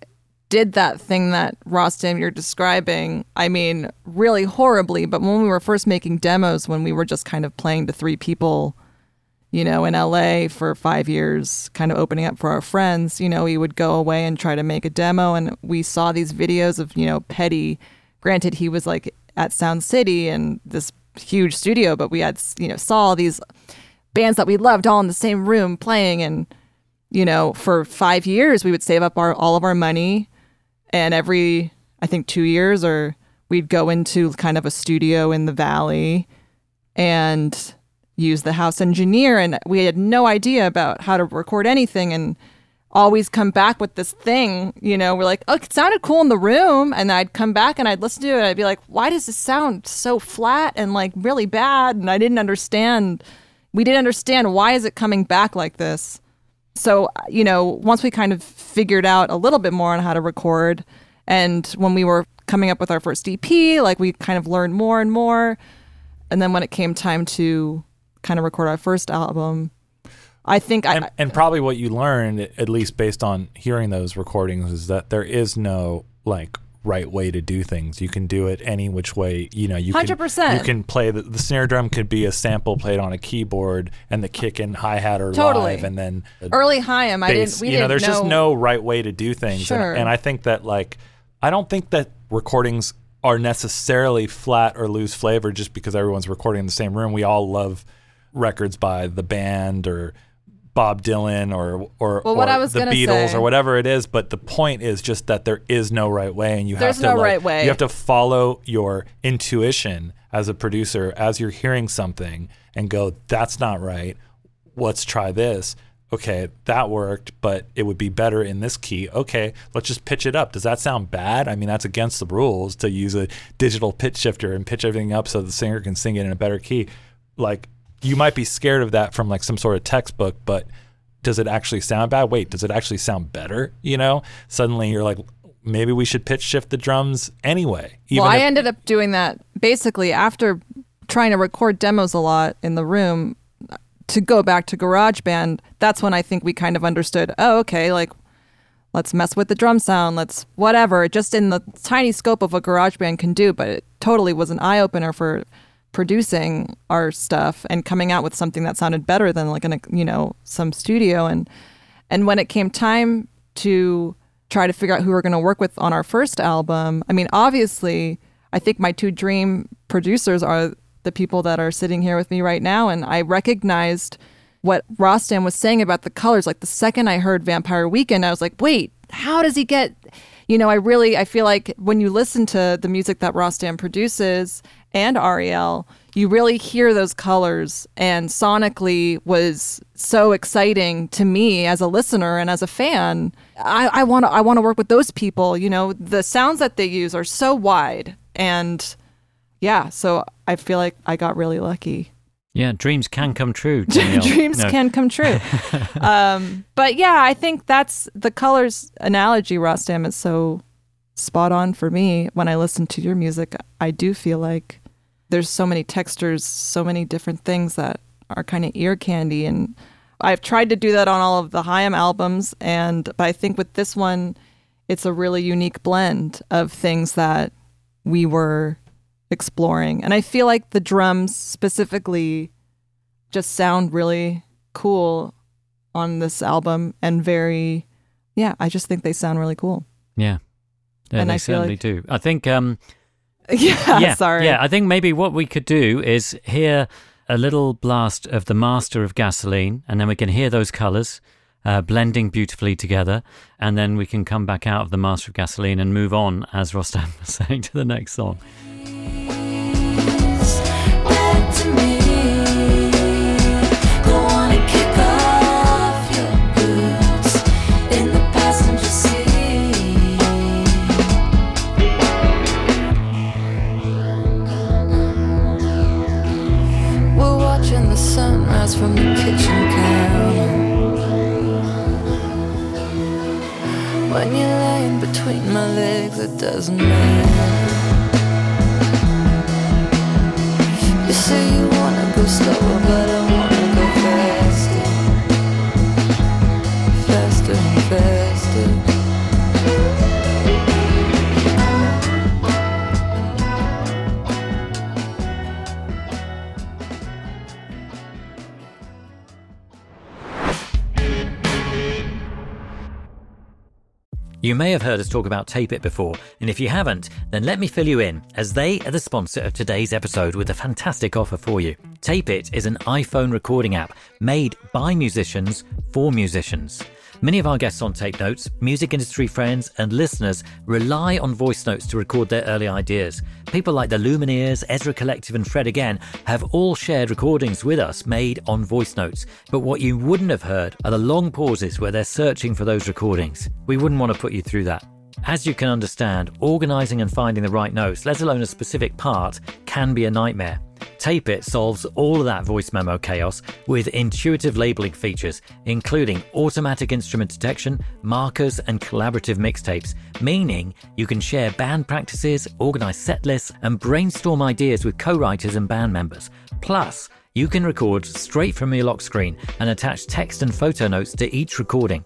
did that thing that Rostam you're describing. I mean, really horribly. But when we were first making demos, when we were just kind of playing to three people, you know, in LA for five years, kind of opening up for our friends, you know, we would go away and try to make a demo. And we saw these videos of, you know, Petty. Granted, he was like at Sound City and this huge studio, but we had, you know, saw these bands that we loved all in the same room playing. And, you know, for five years, we would save up our all of our money. And every, I think, two years, or we'd go into kind of a studio in the valley and use the house engineer. And we had no idea about how to record anything and always come back with this thing you know we're like oh it sounded cool in the room. And i'd come back and i'd listen to it and i'd be like why does this sound so flat and like really bad? And i didn't understand we didn't understand why is it coming back like this so you know once we kind of figured out a little bit more on how to record and when we were coming up with our first ep like we kind of learned more and more. And then when it came time to kind of record our first album i think and, i and probably what you learned, at least based on hearing those recordings, is that there is no like right way to do things. You can do it any which way. You know, you can 100%. you can play the, the snare drum could be a sample played on a keyboard, and the kick and hi hat are Totally. live, and then the early Haim, I didn't. We you didn't know, there's know. just no right way to do things. Sure. And, and I think that like I don't think that recordings are necessarily flat or lose flavor just because everyone's recording in the same room. We all love records by the band or Bob Dylan or or, Well, or the Beatles say- or whatever it is. But the point is just that there is no right way, and you There's have to no like, right way. You have to follow your intuition as a producer as you're hearing something and go, "That's not right. Let's try this." Okay, that worked, but it would be better in this key. Okay, let's just pitch it up. Does that sound bad? I mean, that's against the rules to use a digital pitch shifter and pitch everything up so the singer can sing it in a better key. Like, you might be scared of that from like some sort of textbook, but does it actually sound bad? Wait, does it actually sound better? You know, suddenly you're like, maybe we should pitch shift the drums anyway. well, I if- ended up doing that basically after trying to record demos a lot in the room. Uh, to go back to GarageBand, that's when I think we kind of understood. Oh, okay, like let's mess with the drum sound. Let's whatever, just in the tiny scope of what GarageBand can do. But it totally was an eye opener for producing our stuff and coming out with something that sounded better than like in a you know some studio. And and when it came time to try to figure out who we're going to work with on our first album i mean obviously i think my two dream producers are the people that are sitting here with me right now. And i recognized what Rostam was saying about the colors. Like the second i heard vampire weekend i was like wait how does he get you know i really i feel like when you listen to the music that Rostam produces and Ariel, you really hear those colors and sonically was so exciting to me as a listener and as a fan. I want to I want to work with those people. You know, the sounds that they use are so wide and yeah, so I feel like I got really lucky. Yeah, dreams can come true. Dreams No. can come true. um, but yeah, I think that's the colors analogy, Rostam, is so spot on for me. When I listen to your music, I do feel like there's so many textures, so many different things that are kind of ear candy. And I've tried to do that on all of the Haim albums. And but I think with this one, it's a really unique blend of things that we were exploring. And I feel like the drums specifically just sound really cool on this album and very yeah, I just think they sound really cool. Yeah. Yeah, And they I certainly like- do. I think um yeah, yeah, sorry. Yeah, I think maybe what we could do is hear a little blast of the master of gasoline, and then we can hear those colors uh, blending beautifully together, and then we can come back out of the master of gasoline and move on, as Rostam was saying, to the next song. Doesn't matter. You may have heard us talk about Tape It before, and if you haven't, then let me fill you in, as they are the sponsor of today's episode with a fantastic offer for you. Tape It is an iPhone recording app made by musicians for musicians. Many of our guests on Tape Notes, music industry friends, and listeners rely on voice notes to record their early ideas. People like the Lumineers, Ezra Collective, and Fred Again have all shared recordings with us made on voice notes. But what you wouldn't have heard are the long pauses where they're searching for those recordings. We wouldn't want to put you through that. As you can understand, organising and finding the right notes, let alone a specific part, can be a nightmare. Tape It solves all of that voice memo chaos with intuitive labeling features, including automatic instrument detection, markers, and collaborative mixtapes, meaning you can share band practices, organize set lists, and brainstorm ideas with co writers and band members. Plus, you can record straight from your lock screen and attach text and photo notes to each recording.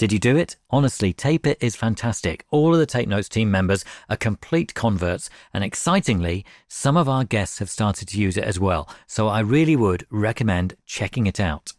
Did you do it? Honestly, Tape It is fantastic. All of the Tape Notes team members are complete converts, and excitingly, some of our guests have started to use it as well. So I really would recommend checking it out.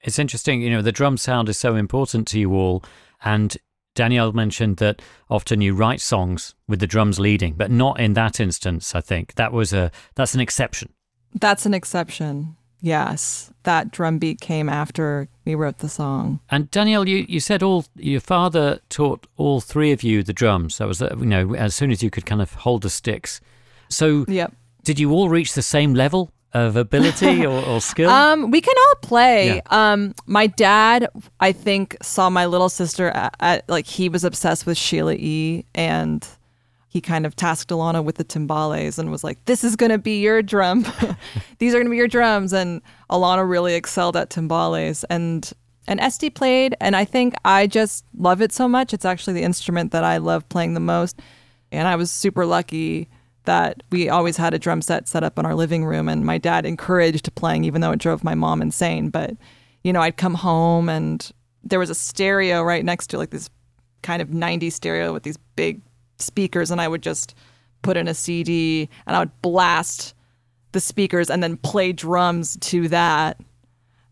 It's interesting, you know, the drum sound is so important to you all, and Danielle mentioned that often you write songs with the drums leading, but not in that instance. I think that was a that's an exception. That's an exception. Yes, that drum beat came after we wrote the song. And Danielle, you, you said all your father taught all three of you the drums. That was uh, you know as soon as you could kind of hold the sticks. So Yep. did you all reach the same level of ability or, or skill? Um, we can all play. Yeah. Um, my dad, I think, saw my little sister at, at like he was obsessed with Sheila E. and he kind of tasked Alana with the timbales and was like, "This is gonna be your drum. These are gonna be your drums." And Alana really excelled at timbales and and Este played, and I think I just love it so much. It's actually the instrument that I love playing the most, and I was super lucky that we always had a drum set set up in our living room and my dad encouraged playing even though it drove my mom insane but you know i'd come home and there was a stereo right next to like this kind of 90s stereo with these big speakers and i would just put in a cd and i would blast the speakers and then play drums to that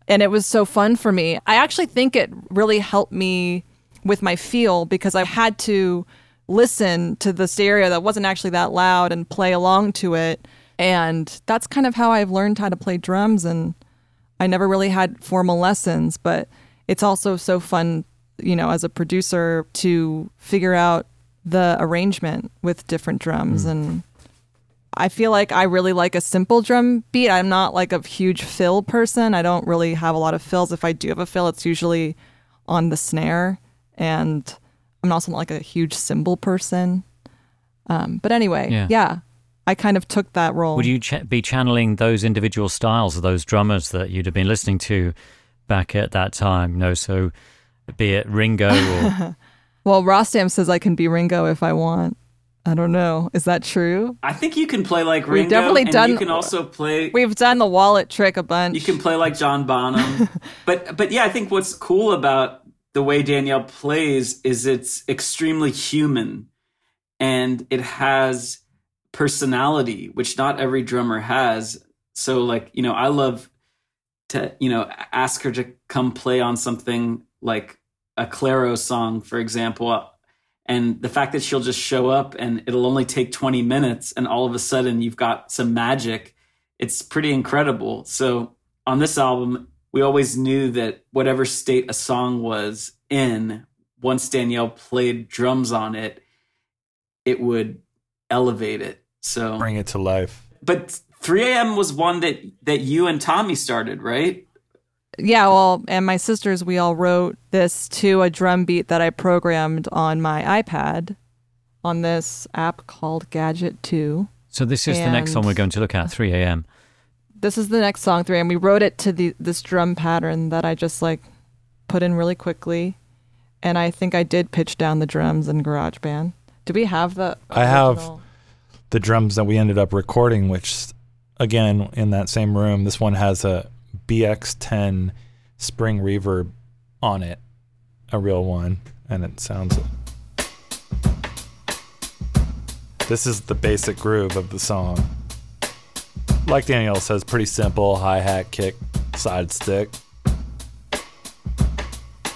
and it was so fun for me i actually think it really helped me with my feel because i had to listen to the stereo that wasn't actually that loud and play along to it. And that's kind of how I've learned how to play drums. And I never really had formal lessons, but it's also so fun, you know, as a producer to figure out the arrangement with different drums. And I feel like I really like a simple drum beat. I'm not like a huge fill person. I don't really have a lot of fills. If I do have a fill, it's usually on the snare. And I'm also not like a huge cymbal person. Um, but anyway, Yeah. yeah. I kind of took that role. Would you ch- be channeling those individual styles of those drummers that you'd have been listening to back at that time? No, so be it Ringo or well, Rostam says I can be Ringo if I want. I don't know. Is that true? I think you can play like Ringo. We've definitely and done- You can also play. We've done the wallet trick a bunch. You can play like John Bonham. but but yeah, I think what's cool about the way Danielle plays is it's extremely human and it has personality, which not every drummer has. So like, you know, I love to, you know, ask her to come play on something like a Clairo song, for example. And the fact that she'll just show up and it'll only take 20 minutes and all of a sudden you've got some magic, it's pretty incredible. So on this album, we always knew that whatever state a song was in, once Danielle played drums on it, it would elevate it. So, Bring it to life. but 3 a.m. was one that that you and Tommy started, right? Yeah, well, and my sisters, we all wrote this to a drum beat that I programmed on my iPad on this app called Gadget 2. So this is the next song we're going to look at, 3 a.m. This is the next song, 3, and we wrote it to the this drum pattern that I just like put in really quickly. And I think I did pitch down the drums in GarageBand. Do we have the I have- the drums that we ended up recording, which again in that same room, this one has a BX10 spring reverb on it, a real one, and it sounds. This is the basic groove of the song. Like Danielle says, pretty simple hi hat, kick, side stick.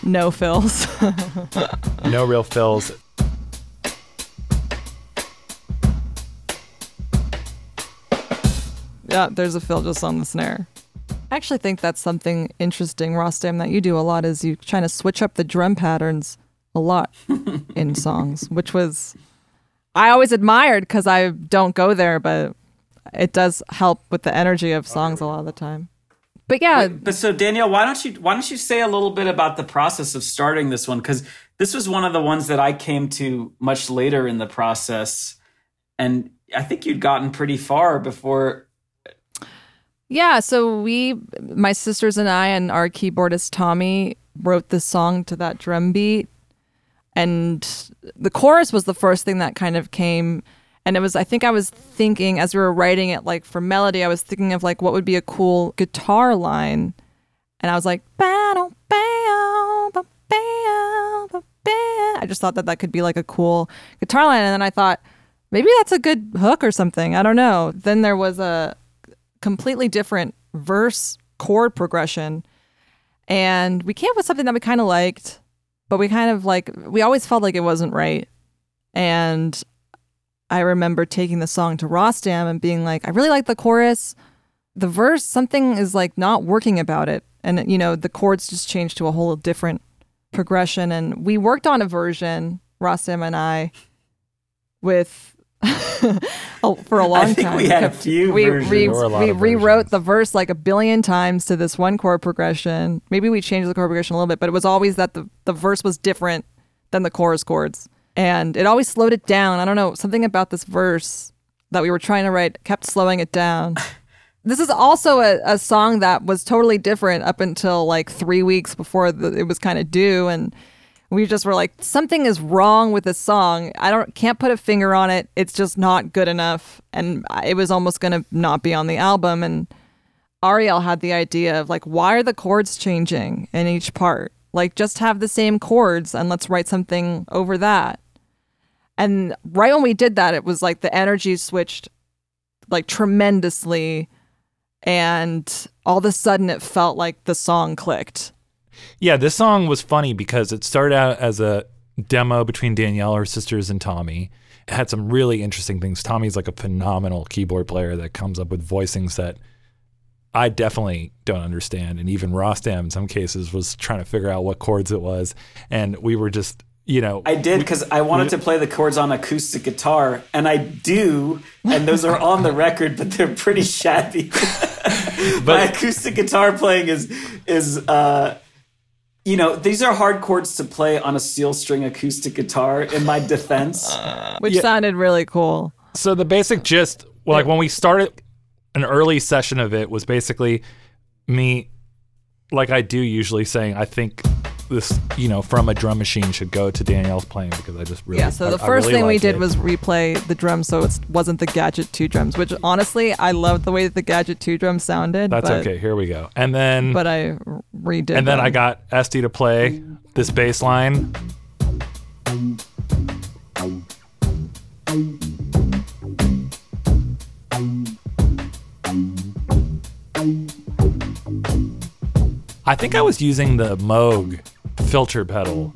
no fills. No real fills. Yeah, there's a fill just on the snare. I actually think that's something interesting, Rostam, that you do a lot is you trying to switch up the drum patterns a lot in songs, which was I always admired because I don't go there, but it does help with the energy of oh, songs a lot of the time. But yeah, But so Danielle, why don't you why don't you say a little bit about the process of starting this one? Because this was one of the ones that I came to much later in the process, and I think you'd gotten pretty far before. Yeah, so we, my sisters and I, and our keyboardist Tommy wrote this song to that drum beat. And the chorus was the first thing that kind of came. And it was, I think I was thinking as we were writing it, like for melody, I was thinking of like what would be a cool guitar line. And I was like, "Bow, bow, bow, bow, bow, bow." I just thought that that could be like a cool guitar line. And then I thought, maybe that's a good hook or something. I don't know. Then there was a, completely different verse chord progression. And we came up with something that we kind of liked, but we kind of like, we always felt like it wasn't right. And I remember taking the song to Rostam and being like, I really like the chorus. The verse, something is like not working about it. And, you know, the chords just changed to a whole different progression. And we worked on a version, Rostam and I, with Oh, for a long I think time. we had a few we, versions. we, a we rewrote versions. the verse like a billion times to this one chord progression. Maybe we changed the chord progression a little bit, but it was always that the, the verse was different than the chorus chords. And it always slowed it down. I don't know, something about this verse that we were trying to write kept slowing it down. this is also a, a song that was totally different up until like three weeks before the, it was kind of due. And we just were like, something is wrong with this song. I don't can't put a finger on it. It's just not good enough. And it was almost gonna not be on the album. And Ariel had the idea of like, why are the chords changing in each part? Like, just have the same chords and let's write something over that. And right when we did that, it was like the energy switched like tremendously. And all of a sudden, it felt like the song clicked. Yeah, this song was funny because it started out as a demo between Danielle, her sisters, and Tommy. It had some really interesting things. Tommy's like a phenomenal keyboard player that comes up with voicings that I definitely don't understand. And even Rostam, in some cases, was trying to figure out what chords it was. And we were just, you know, I did because I wanted to play the chords on acoustic guitar, and I do, and those are on the record, but they're pretty shabby. My acoustic guitar playing is is uh, you know these are hard chords to play on a steel string acoustic guitar. In my defense, uh, which Yeah. sounded really cool. So the basic gist, well, like when we started an early session of it, was basically me, like I do usually, saying I think this, you know, from a drum machine should go to Danielle's playing because I just really. Yeah, so the I first really thing we did it. was replay the drums, so it wasn't the Gadget 2 drums, which honestly, I loved the way that the Gadget 2 drums sounded. That's but, okay. Here we go. And then, But I redid it. and then I got Este to play this bass line. I think I was using the Moog filter pedal.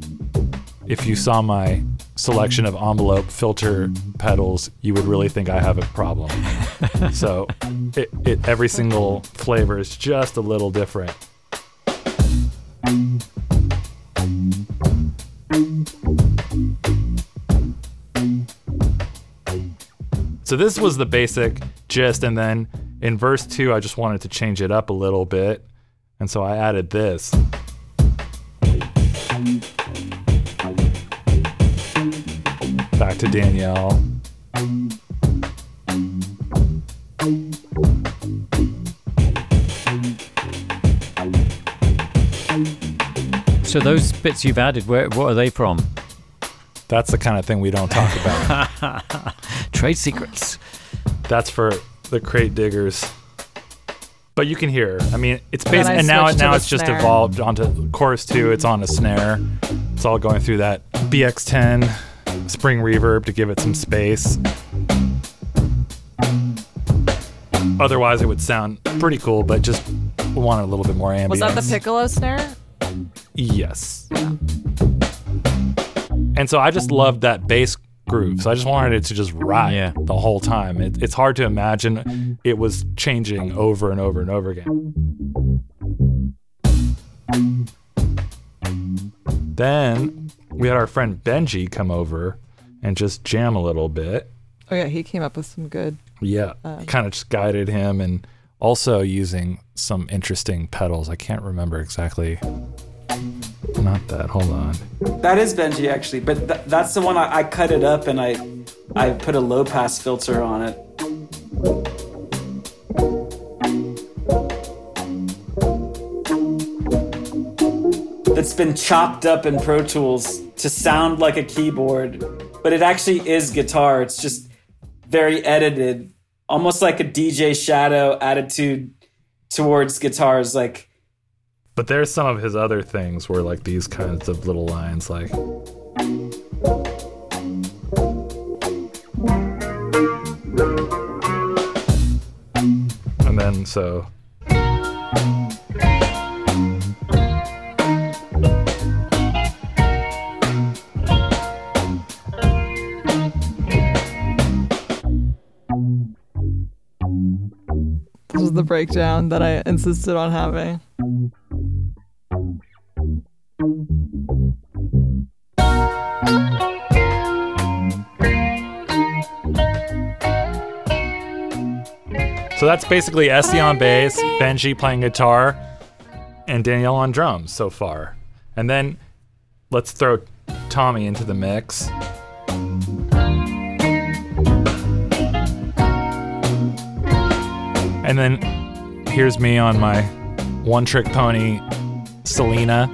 If you saw my selection of envelope filter pedals, you would really think I have a problem. so, it, it every single flavor is just a little different. So this was the basic gist, and then in verse two, I just wanted to change it up a little bit, And so I added this. Back to Danielle. So those bits you've added, where what are they from? That's the kind of thing we don't talk about. Trade secrets. That's for the crate diggers. But you can hear. I mean, it's then based, and now now the it's just evolved onto chorus two. It's on a snare. It's all going through that BX10 spring reverb to give it some space. Otherwise, it would sound pretty cool, but just want a little bit more ambience. Was that the piccolo snare? Yes. And so I just loved that bass groove. So I just wanted it to just ride Yeah. the whole time. It, it's hard to imagine it was changing over and over and over again. Then we had our friend Benji come over and just jam a little bit. Oh yeah, he came up with some good. Yeah, uh, kind of just guided him and also using some interesting pedals. I can't remember exactly. Not that. Hold on. That is Benji actually, but th- that's the one I-, I cut it up and I I put a low pass filter on it. That's been chopped up in Pro Tools to sound like a keyboard, but it actually is guitar. It's just very edited, almost like a DJ Shadow attitude towards guitars. Like But there's some of his other things where like these kinds of little lines like and then so Is the breakdown that I insisted on having. so that's basically Este on bass, Benji playing guitar, and Danielle on drums so far. And then let's throw Tommy into the mix. And then here's me on my one trick pony, Solina.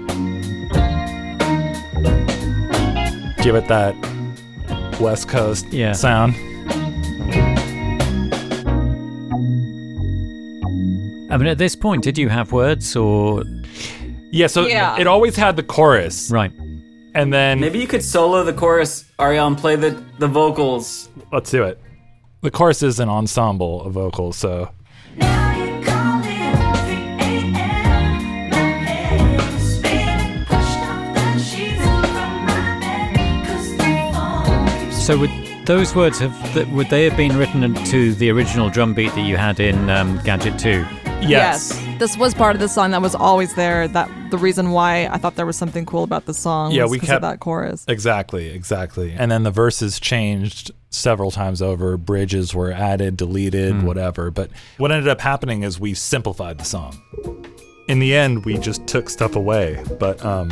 Give it that West Coast Yeah. sound. I mean, at this point, did you have words or Yeah, so Yeah. it always had the chorus. right? And then maybe you could solo the chorus, Ariel, and play the the vocals. let's do it. The chorus is an ensemble of vocals, so Now you're calling 3 a.m. My head is spinning, pushed off the sheets from my bed, 'cause the phone keeps So would those words have would they have been written to the original drum beat that you had in um, Gadget Two? Yes. This was part of the song that was always there. That the reason why I thought there was something cool about the song. Yeah, was we 'cause kept- of that chorus. Exactly, exactly. And then the verses changed several times over. Bridges were added, deleted, whatever. But what ended up happening is we simplified the song. In the end, we just took stuff away. But um,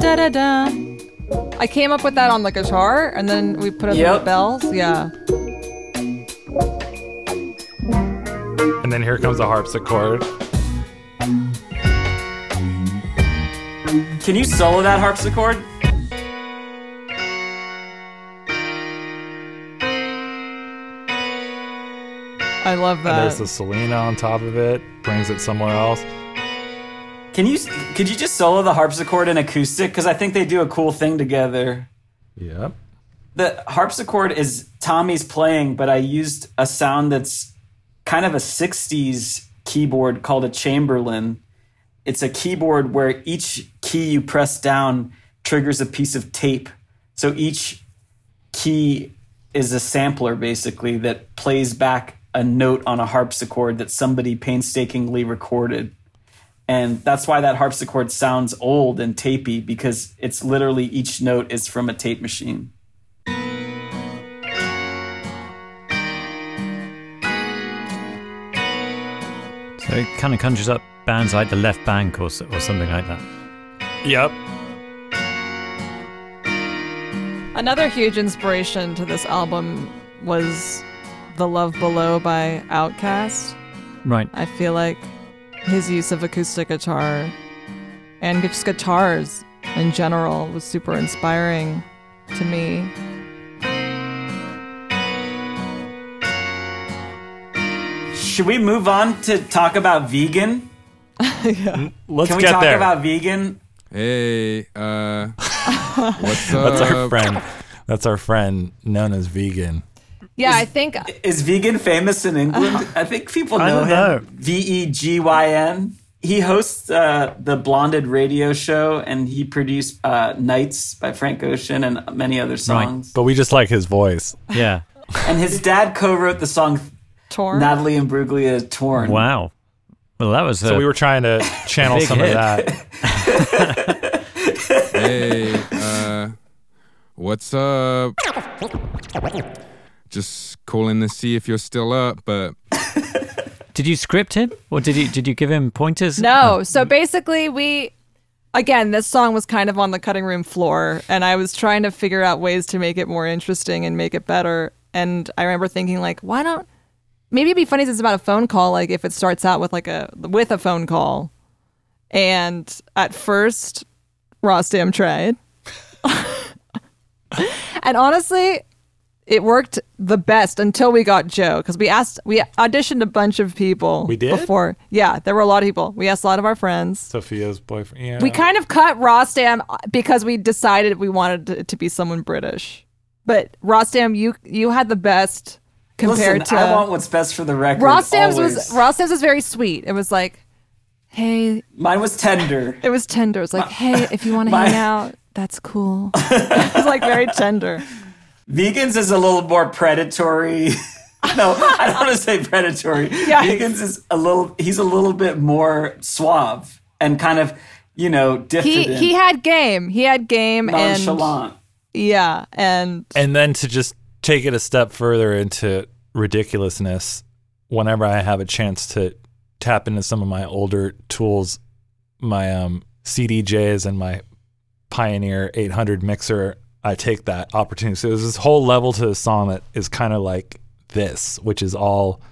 Da da da. I came up with that on the guitar, and then we put it in the bells. Yeah. and then here comes the harpsichord. Can you solo that harpsichord? I love And that. there's the Solina on top of it, brings it somewhere else. Can you could you just solo the harpsichord and acoustic? Because I think they do a cool thing together. Yep. The harpsichord is Tommy's playing, but I used a sound that's kind of a 60s keyboard called a Chamberlin. It's a keyboard where each key you press down triggers a piece of tape. So each key is a sampler basically that plays back a note on a harpsichord that somebody painstakingly recorded. And that's why that harpsichord sounds old and tapey because it's literally each note is from a tape machine. So it kind of conjures up bands like the Left Banke or, or something like that. Yep. Another huge inspiration to this album was The Love Below by Outkast. Right. I feel like his use of acoustic guitar and just guitars in general was super inspiring to me. Should we move on to talk about Vegyn? Let's Can we get talk there. about Vegyn? Hey, uh, what's up? That's our friend. That's our friend known as Vegyn. Yeah, I think Is Vegyn famous in England? I think people know I don't him. V E G Y N. He hosts uh, the Blonded radio show, and he produced uh, "Nights" by Frank Ocean and many other songs. But we just like his voice. Yeah. And his dad co-wrote the song Torn. Natalie Imbruglia "Torn." Wow. Well, that was. Uh, So we were trying to channel some hit. of that. Hey, uh, what's up? Just calling to see if you're still up, but Did you script him, or did you did you give him pointers? No. So basically, we again, this song was kind of on the cutting room floor, and I was trying to figure out ways to make it more interesting and make it better. And I remember thinking, like, why don't maybe it'd be funny if it's about a phone call, like if it starts out with like a with a phone call. And at first, Ross Rostam tried, and honestly, it worked the best until we got Joe because we asked we auditioned a bunch of people. We did? before. Yeah, there were a lot of people. We asked a lot of our friends. Sophia's boyfriend. Yeah. We kind of cut Rostam uh, because we decided we wanted it to be someone British. But Rostam, you you had the best compared Listen, to I want what's best for the record. Rostam's always. was Rostam's was very sweet. It was like, hey, Mine was tender. it was tender. It was like, hey, if you want to hang out, that's cool. it was like very tender. Vegyn's is a little more predatory. no, I don't want to say predatory. Yikes. Vegyn's is a little. He's a little bit more suave and kind of, you know, He diffident, he had game. He had game and nonchalant. yeah, and and then to just take it a step further into ridiculousness, whenever I have a chance to tap into some of my older tools, my um, CDJs and my Pioneer 800 mixer, I take that opportunity. So there's this whole level to the song that is kind of like this, which is all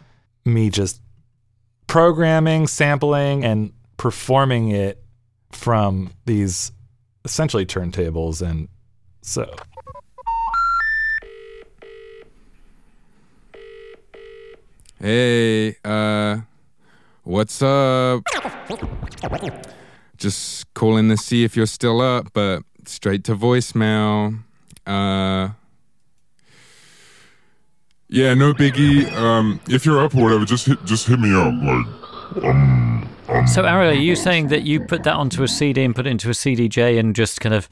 me just programming, sampling, and performing it from these essentially turntables. And so hey, uh, what's up? Just calling to see if you're still up, but straight to voicemail. Uh, Yeah, no biggie. Um, if you're up or whatever, just hit just hit me up. Like, um. So, Ariel, are you saying that you put that onto a CD and put it into a CDJ and just kind of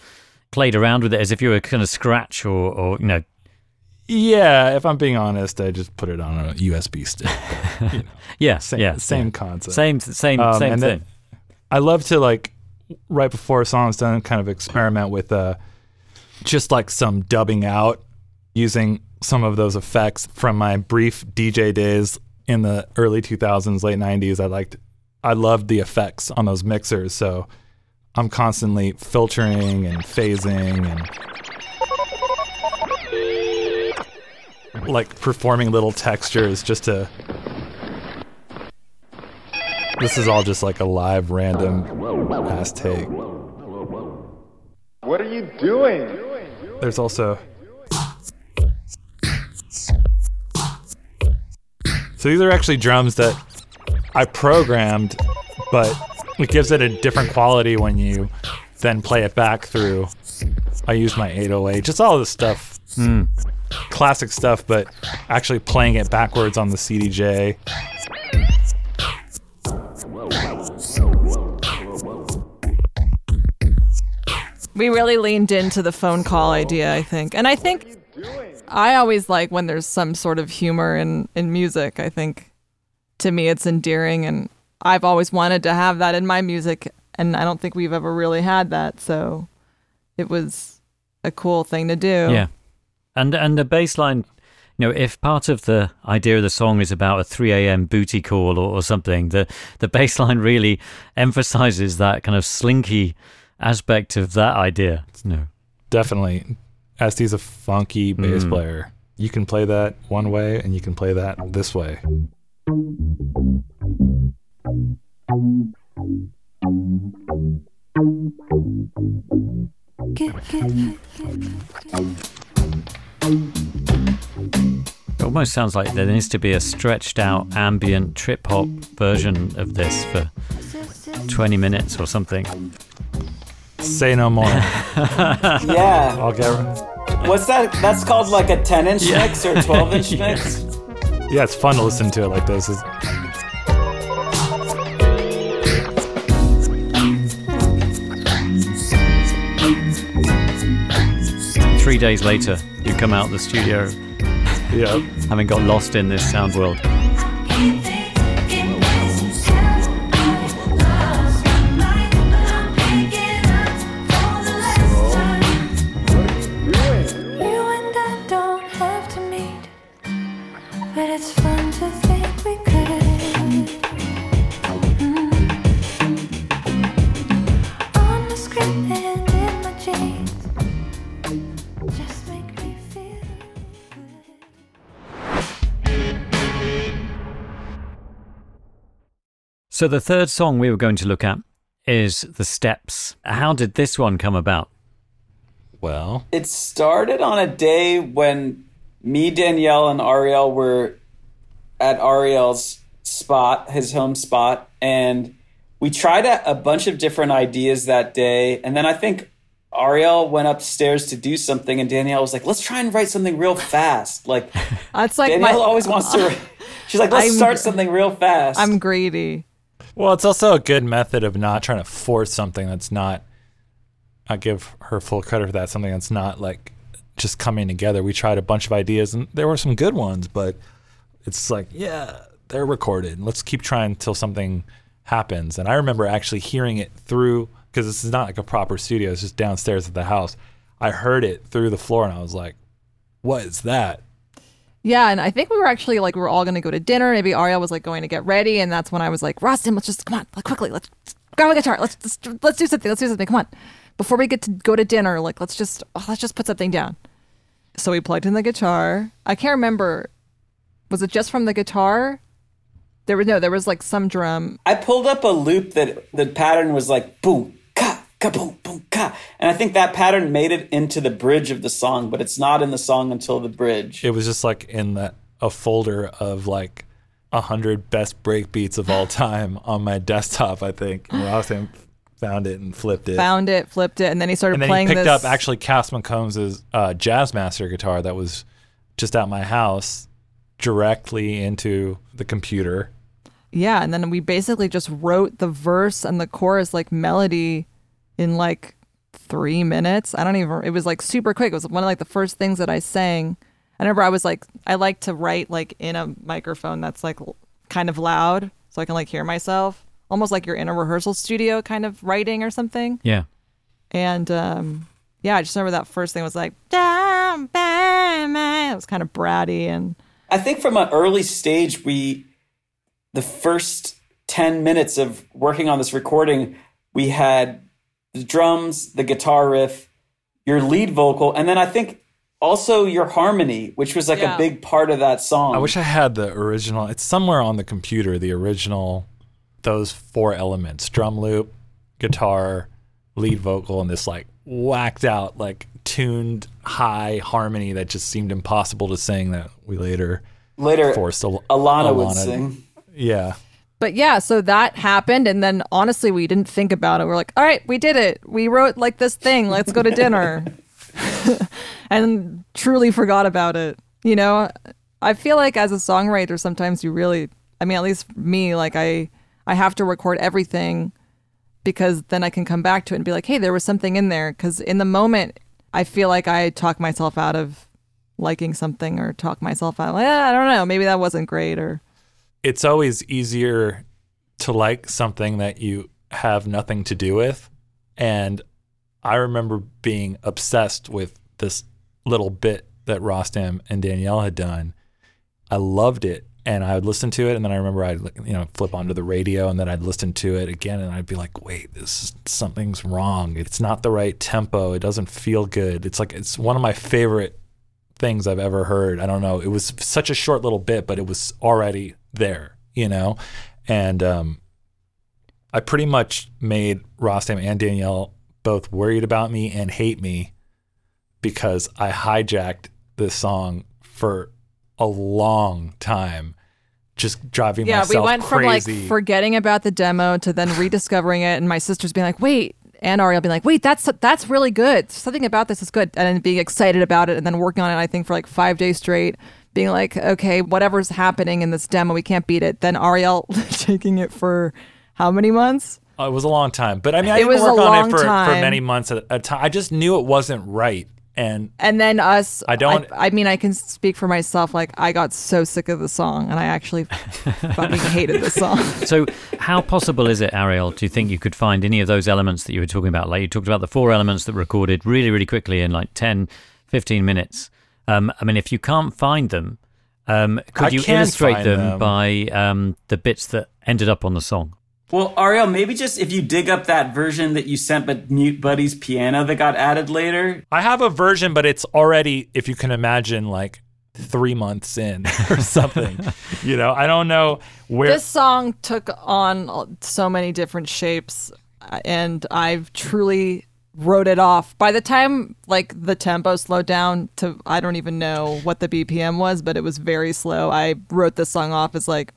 played around with it as if you were kind of scratch or, or you know, Yeah, if I'm being honest, I just put it on a USB stick. You know, yeah, same, yeah, same yeah. concept. same, same, Um, same thing. I love to like right before a song's done, kind of experiment with uh, just like some dubbing out using some of those effects from my brief DJ days in the early 2000s, late 90s. I liked, I loved the effects on those mixers, so I'm constantly filtering and phasing and like performing little textures just to this is all just like a live random ass take. What are you doing? There's also So these are actually drums that I programmed, but it gives it a different quality when you then play it back through. I use my 808, just all this stuff. Hmm. Classic stuff, but actually playing it backwards on the CDJ. We really leaned into the phone call idea, I think. And I think I always like when there's some sort of humor in, in music. I think to me it's endearing and I've always wanted to have that in my music and I don't think we've ever really had that. So it was a cool thing to do. Yeah, and and the bass line, You know, if part of the idea of the song is about a 3 a.m. booty call or, or something, the, the bass line really emphasizes that kind of slinky aspect of that idea. No. Definitely. Este's a funky bass Mm. player. You can play that one way and you can play that this way. It almost sounds like there needs to be a stretched out ambient trip hop version of this for 20 minutes or something. Say no more. Yeah. I'll get. What's that? That's called like a 10 inch mix or 12 inch mix? Yeah, it's fun to listen to it like this. It's, Three days later, you come out of the studio yeah. having got lost in this sound world. So, the third song we were going to look at is The Steps. How did this one come about? Well, It started on a day when me, Danielle, and Ariel were at Ariel's spot, his home spot, and we tried a, a bunch of different ideas that day. And then I think Ariel went upstairs to do something, and Danielle was like, "Let's try and write something real fast." Like That's like Danielle my, always wants to. She's like, "Let's I'm- start something real fast." I'm greedy. Well, it's also a good method of not trying to force something that's not. I give her full credit for that. Something that's not like just coming together. We tried a bunch of ideas, and there were some good ones, but it's like, yeah, they're recorded. Let's keep trying until something happens. And I remember actually hearing it through because this is not like a proper studio. It's just downstairs at the house. I heard it through the floor, and I was like, "What is that?" Yeah, and I think we were actually like we were all gonna go to dinner. Maybe Ariel was like going to get ready, and that's when I was like, Rostam, let's just come on, like quickly, let's grab a guitar, let's let's, let's do something, let's do something, come on, before we get to go to dinner, like let's just oh, let's just put something down. So we plugged in the guitar. I can't remember, was it just from the guitar? There was no, there was like some drum. I pulled up a loop that the pattern was like boom, ka, ka, boom, boom, ka. And I think that pattern made it into the bridge of the song, but it's not in the song until the bridge. It was just like in the, a folder of like a hundred best break beats of all time on my desktop. I think and Rostam found it and flipped it. Found it, flipped it, and then he started and then playing he picked this. up actually Cass McCombs' uh, Jazz Master guitar that was just at my house directly into the computer. Yeah, and then we basically just wrote the verse and the chorus like melody in like three minutes. I don't even. It was like super quick. It was one of like the first things that I sang. I remember I was like, I like to write like in a microphone that's like l- kind of loud, so I can like hear myself, almost like you're in a rehearsal studio, kind of writing or something. Yeah. And um, yeah, I just remember that first thing was like, down, bang, bang. It was kind of bratty and I think from an early stage, we, the first 10 minutes of working on this recording, we had the drums, the guitar riff, your lead vocal, and then I think also your harmony, which was like Yeah. a big part of that song. I wish I had the original. It's somewhere on the computer. The original, those four elements: drum loop, guitar, lead vocal, and this like whacked out, like tuned high harmony that just seemed impossible to sing. That we later Later, forced Al- Alana would sing. Yeah, But yeah, so that happened. And then honestly, we didn't think about it. We're like, all right, we did it. We wrote like this thing. Let's go to dinner. and truly forgot about it. You know, I feel like as a songwriter, sometimes you really, I mean, at least me, like I, I have to record everything because then I can come back to it and be like, hey, there was something in there. Because in the moment, I feel like I talk myself out of liking something or talk myself out. Like, "Ah, I don't know, maybe that wasn't great or. It's always easier to like something that you have nothing to do with. And I remember being obsessed with this little bit that Rostam and Danielle had done. I loved it, and I would listen to it, and then I remember I'd you know flip onto the radio, and then I'd listen to it again, and I'd be like, wait, this is, something's wrong. It's not the right tempo. It doesn't feel good. It's like it's one of my favorite things I've ever heard. I don't know. It was such a short little bit, but it was already there, you know, and um, I pretty much made Rostam and Danielle both worried about me and hate me because I hijacked this song for a long time, just driving myself crazy Yeah, we myself went from like forgetting about the demo to then rediscovering it, and my sister's being like, "Wait," and Ariel being like, "Wait, that's that's really good. Something about this is good," and then being excited about it, and then working on it. I think for like five days straight, being like, "Okay, whatever's happening in this demo, we can't beat it." Then Ariel taking it for how many months? Oh, it was a long time, but I mean, I It didn't was a work on it for, for many months at a time. I just knew it wasn't right, and And then us. I don't- I, mean, I can speak for myself. Like, I got so sick of the song, and I actually fucking hated the song. So, how possible is it, Ariel, do you think you could find any of those elements that you were talking about? Like, you talked about the four elements that were recorded really, really quickly in like 10, 15 minutes. Um, I mean, if you can't find them, um, could I you illustrate them, them. by um, the bits that ended up on the song? Well, Ariel, maybe just if you dig up that version that you sent, but Mute Buddy's piano that got added later. I have a version, but it's already, if you can imagine, like three months in or something. you know, I don't know where. This song took on so many different shapes, uh, and I've truly wrote it off. By the time like the tempo slowed down to, I don't even know what the BPM was, but it was very slow. I wrote this song off as like,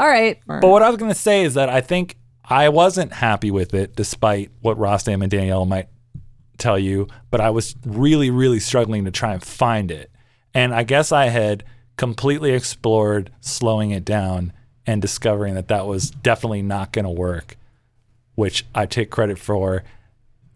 all right. or- But what I was going to say is that I think I wasn't happy with it, despite what Rostam and Danielle might tell you. But I was really, really struggling to try and find it. And I guess I had completely explored slowing it down and discovering that that was definitely not going to work, which I take credit for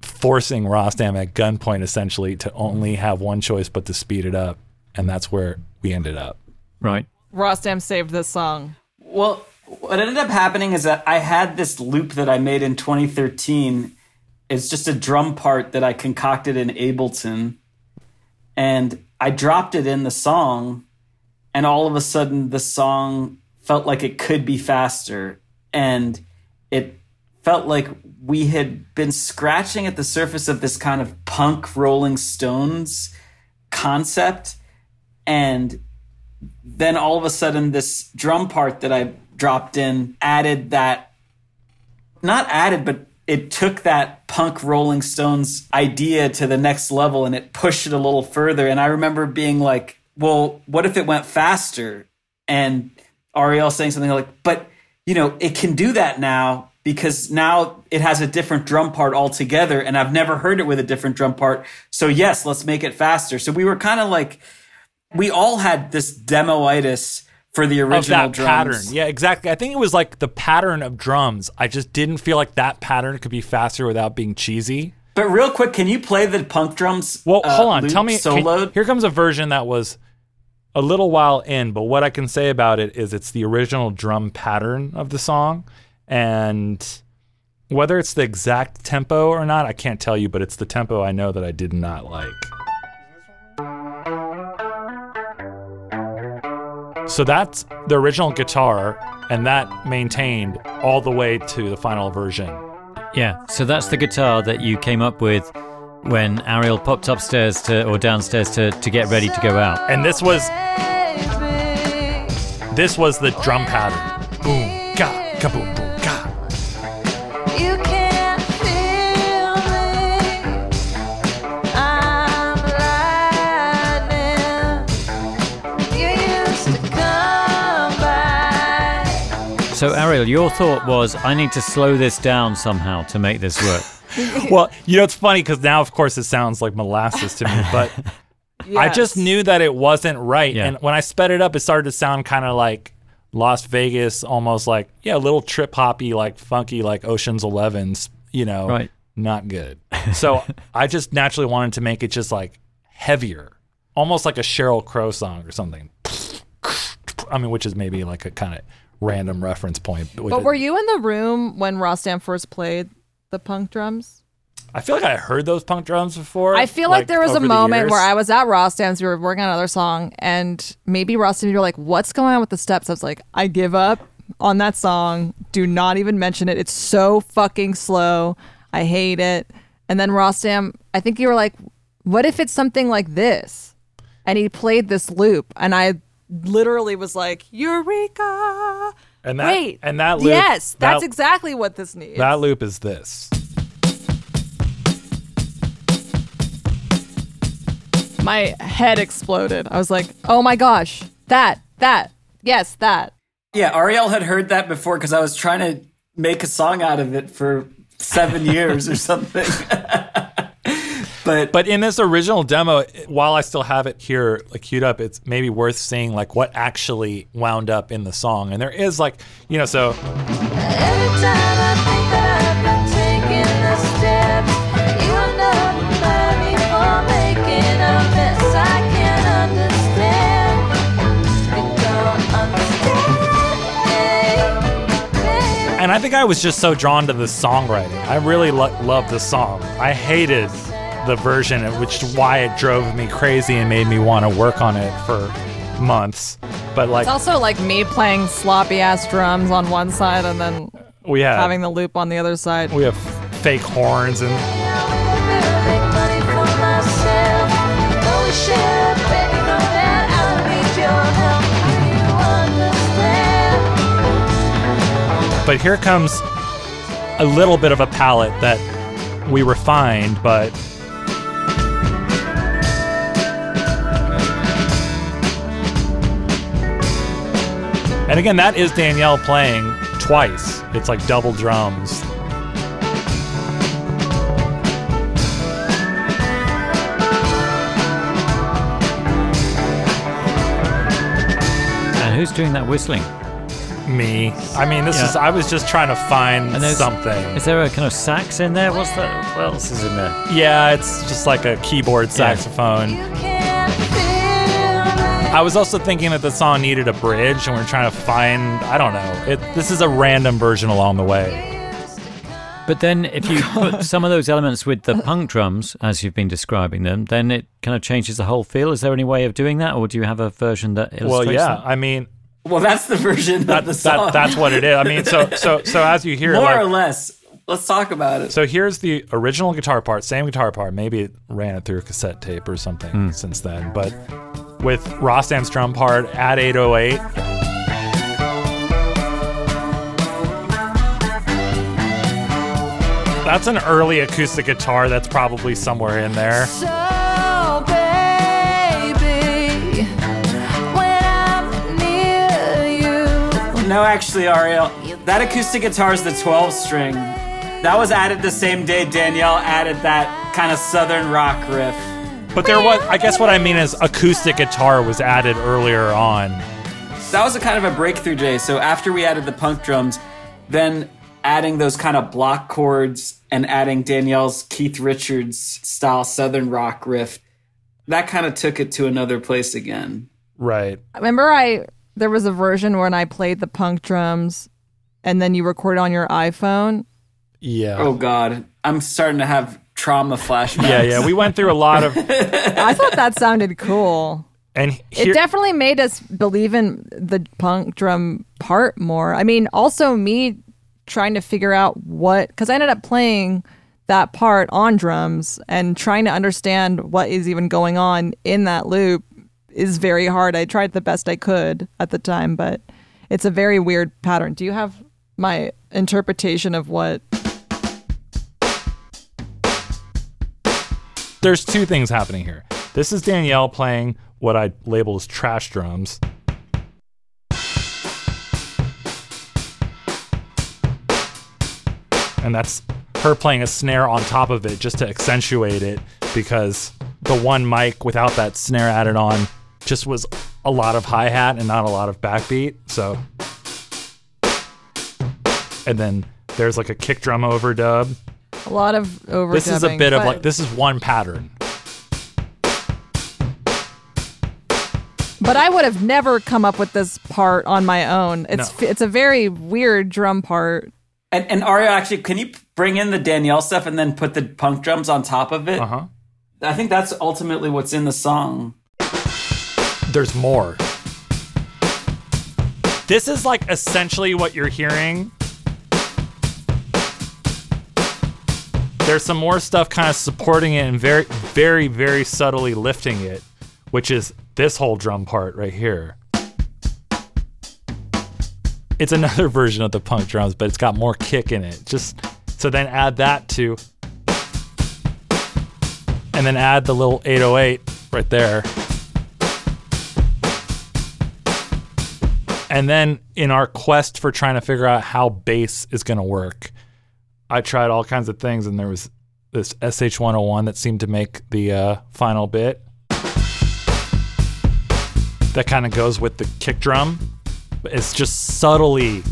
forcing Rostam at gunpoint essentially to only have one choice but to speed it up. And that's where we ended up. Right. Rostam saved this song. Well, what ended up happening is that I had this loop that I made in 2013. It's just a drum part that I concocted in Ableton. And I dropped it in the song. And all of a sudden, the song felt like it could be faster. And it felt like we had been scratching at the surface of this kind of punk Rolling Stones concept. And then all of a sudden this drum part that I dropped in added that not added but it took that punk Rolling Stones idea to the next level and it pushed it a little further and I remember being like well what if it went faster and Ariel saying something like but you know it can do that now because now it has a different drum part altogether and I've never heard it with a different drum part so yes let's make it faster so we were kind of like we all had this demoitis for the of original that drums. pattern. Yeah, exactly. I think it was like the pattern of drums. I just didn't feel like that pattern could be faster without being cheesy. But real quick, can you play the punk drums? Well, uh, hold on. Tell me. can- here comes a version that was a little while in, but what I can say about it is it's the original drum pattern of the song, and whether it's the exact tempo or not, I can't tell you. But it's the tempo I know that I did not like. So that's the original guitar, and that maintained all the way to the final version. Yeah. So that's the guitar that you came up with when Ariel popped upstairs to or downstairs to, to get ready to go out. And this was this was the drum pattern. Boom, ga, kaboom, So Ariel, your thought was I need to slow this down somehow to make this work. Well, you know, it's funny because now, of course, it sounds like molasses to me, but I just knew that it wasn't right. Yeah. And when I sped it up, it started to sound kind of like Las Vegas, almost like, yeah, a little trip hoppy, like funky, like Ocean's Elevens, you know, Right. not good. So I just naturally wanted to make it just like heavier, almost like a Sheryl Crow song or something. I mean, which is maybe like a kind of random reference point. with But it. were you in the room when Rostam first played the punk drums? I feel like I heard those punk drums before. I feel like, there was a the moment years. where I was at Ross Rostam's, we were working on another song, and maybe Ross Rostam, you were like, "What's going on with the steps?" I was like, "I give up on that song. Do not even mention it. It's so fucking slow. I hate it." And then Ross Rostam, I think you were like, "What if it's something like this?" And he played this loop, and I literally was like, "Eureka!" and that Wait, and that loop, yes, that's that, exactly what this needs. that loop is this. my head exploded. I was like, "Oh my gosh, that, that, yes, that." Yeah, Ariel had heard that before because I was trying to make a song out of it for seven years or something. but But in this original demo, while I still have it here like queued up, it's maybe worth seeing like what actually wound up in the song. And there is like, you know, so Every time I think that I've been taking the steps, you are not remind me for making a mess. I can't understand. You don't understand, baby. And I think I was just so drawn to the songwriting. I really lo- loved the song. I hated the version, which is why it drove me crazy and made me want to work on it for months. But like It's also like me playing sloppy ass drums on one side and then we had, having the loop on the other side. we have fake horns and Make money for myself. Though we share, baby, know that I need your help. You understand? But here comes a little bit of a palette that we refined, but And again, that is Danielle playing twice. It's like double drums. And who's doing that whistling? Me. I mean, this Yeah. is I was just trying to find And something. Is there a kind of sax in there? What's that? What else is in there? Yeah, it's just like a keyboard saxophone. You can't feel me. I was also thinking that the song needed a bridge, and we're trying to find. I don't know. It. This is a random version along the way. But then, if you put some of those elements with the punk drums, as you've been describing them, then it kind of changes the whole feel. Is there any way of doing that, or do you have a version that illustrates Well, yeah. that? I mean, well, that's the version that, of the song. that that's what it is. I mean, so so so as you hear, More like, or less. Let's talk about it. So here's the original guitar part, same guitar part. Maybe it ran it through a cassette tape or something hmm. since then. But with Rostam's drum part at 808. That's an early acoustic guitar that's probably somewhere in there. So, baby, when I'm near you, No, actually, Ariel, that acoustic guitar is the 12 string. That was added the same day Danielle added that kind of southern rock riff. But there was, I guess what I mean is acoustic guitar was added earlier on. That was a kind of a breakthrough day. So after we added the punk drums, then adding those kind of block chords and adding Danielle's Keith Richards style southern rock riff, that kind of took it to another place again. Right. I Remember, I there was a version when I played the punk drums, and then you recorded on your iPhone. Yeah. Oh God, I'm starting to have trauma flashbacks. Yeah, yeah. We went through a lot of, I thought that sounded cool. and It definitely made us believe in the punk drum part more. I mean, also me trying to figure out what because I ended up playing that part on drums and trying to understand what is even going on in that loop is very hard. I tried the best I could at the time, but it's a very weird pattern. Do you have my interpretation of what there's two things happening here. This is Danielle playing what I label as trash drums. And that's her playing a snare on top of it just to accentuate it because the one mic without that snare added on just was a lot of hi hat and not a lot of backbeat. So, and then there's like a kick drum overdub. A lot of overdubbing. This is a bit of like this is one pattern. But I would have never come up with this part on my own. It's No. it's a very weird drum part. And, and Ario, actually, can you bring in the Danielle stuff and then put the punk drums on top of it. Uh huh. I think that's ultimately what's in the song. There's more. This is like essentially what you're hearing. There's some more stuff kind of supporting it and very, very, very subtly lifting it, which is this whole drum part right here. It's another version of the punk drums, but it's got more kick in it. Just so then add that to, and then add the little 808 right there. And then in our quest for trying to figure out how bass is going to work, I tried all kinds of things, and there was this SH101 that seemed to make the uh, final bit. That kind of goes with the kick drum. It's just subtly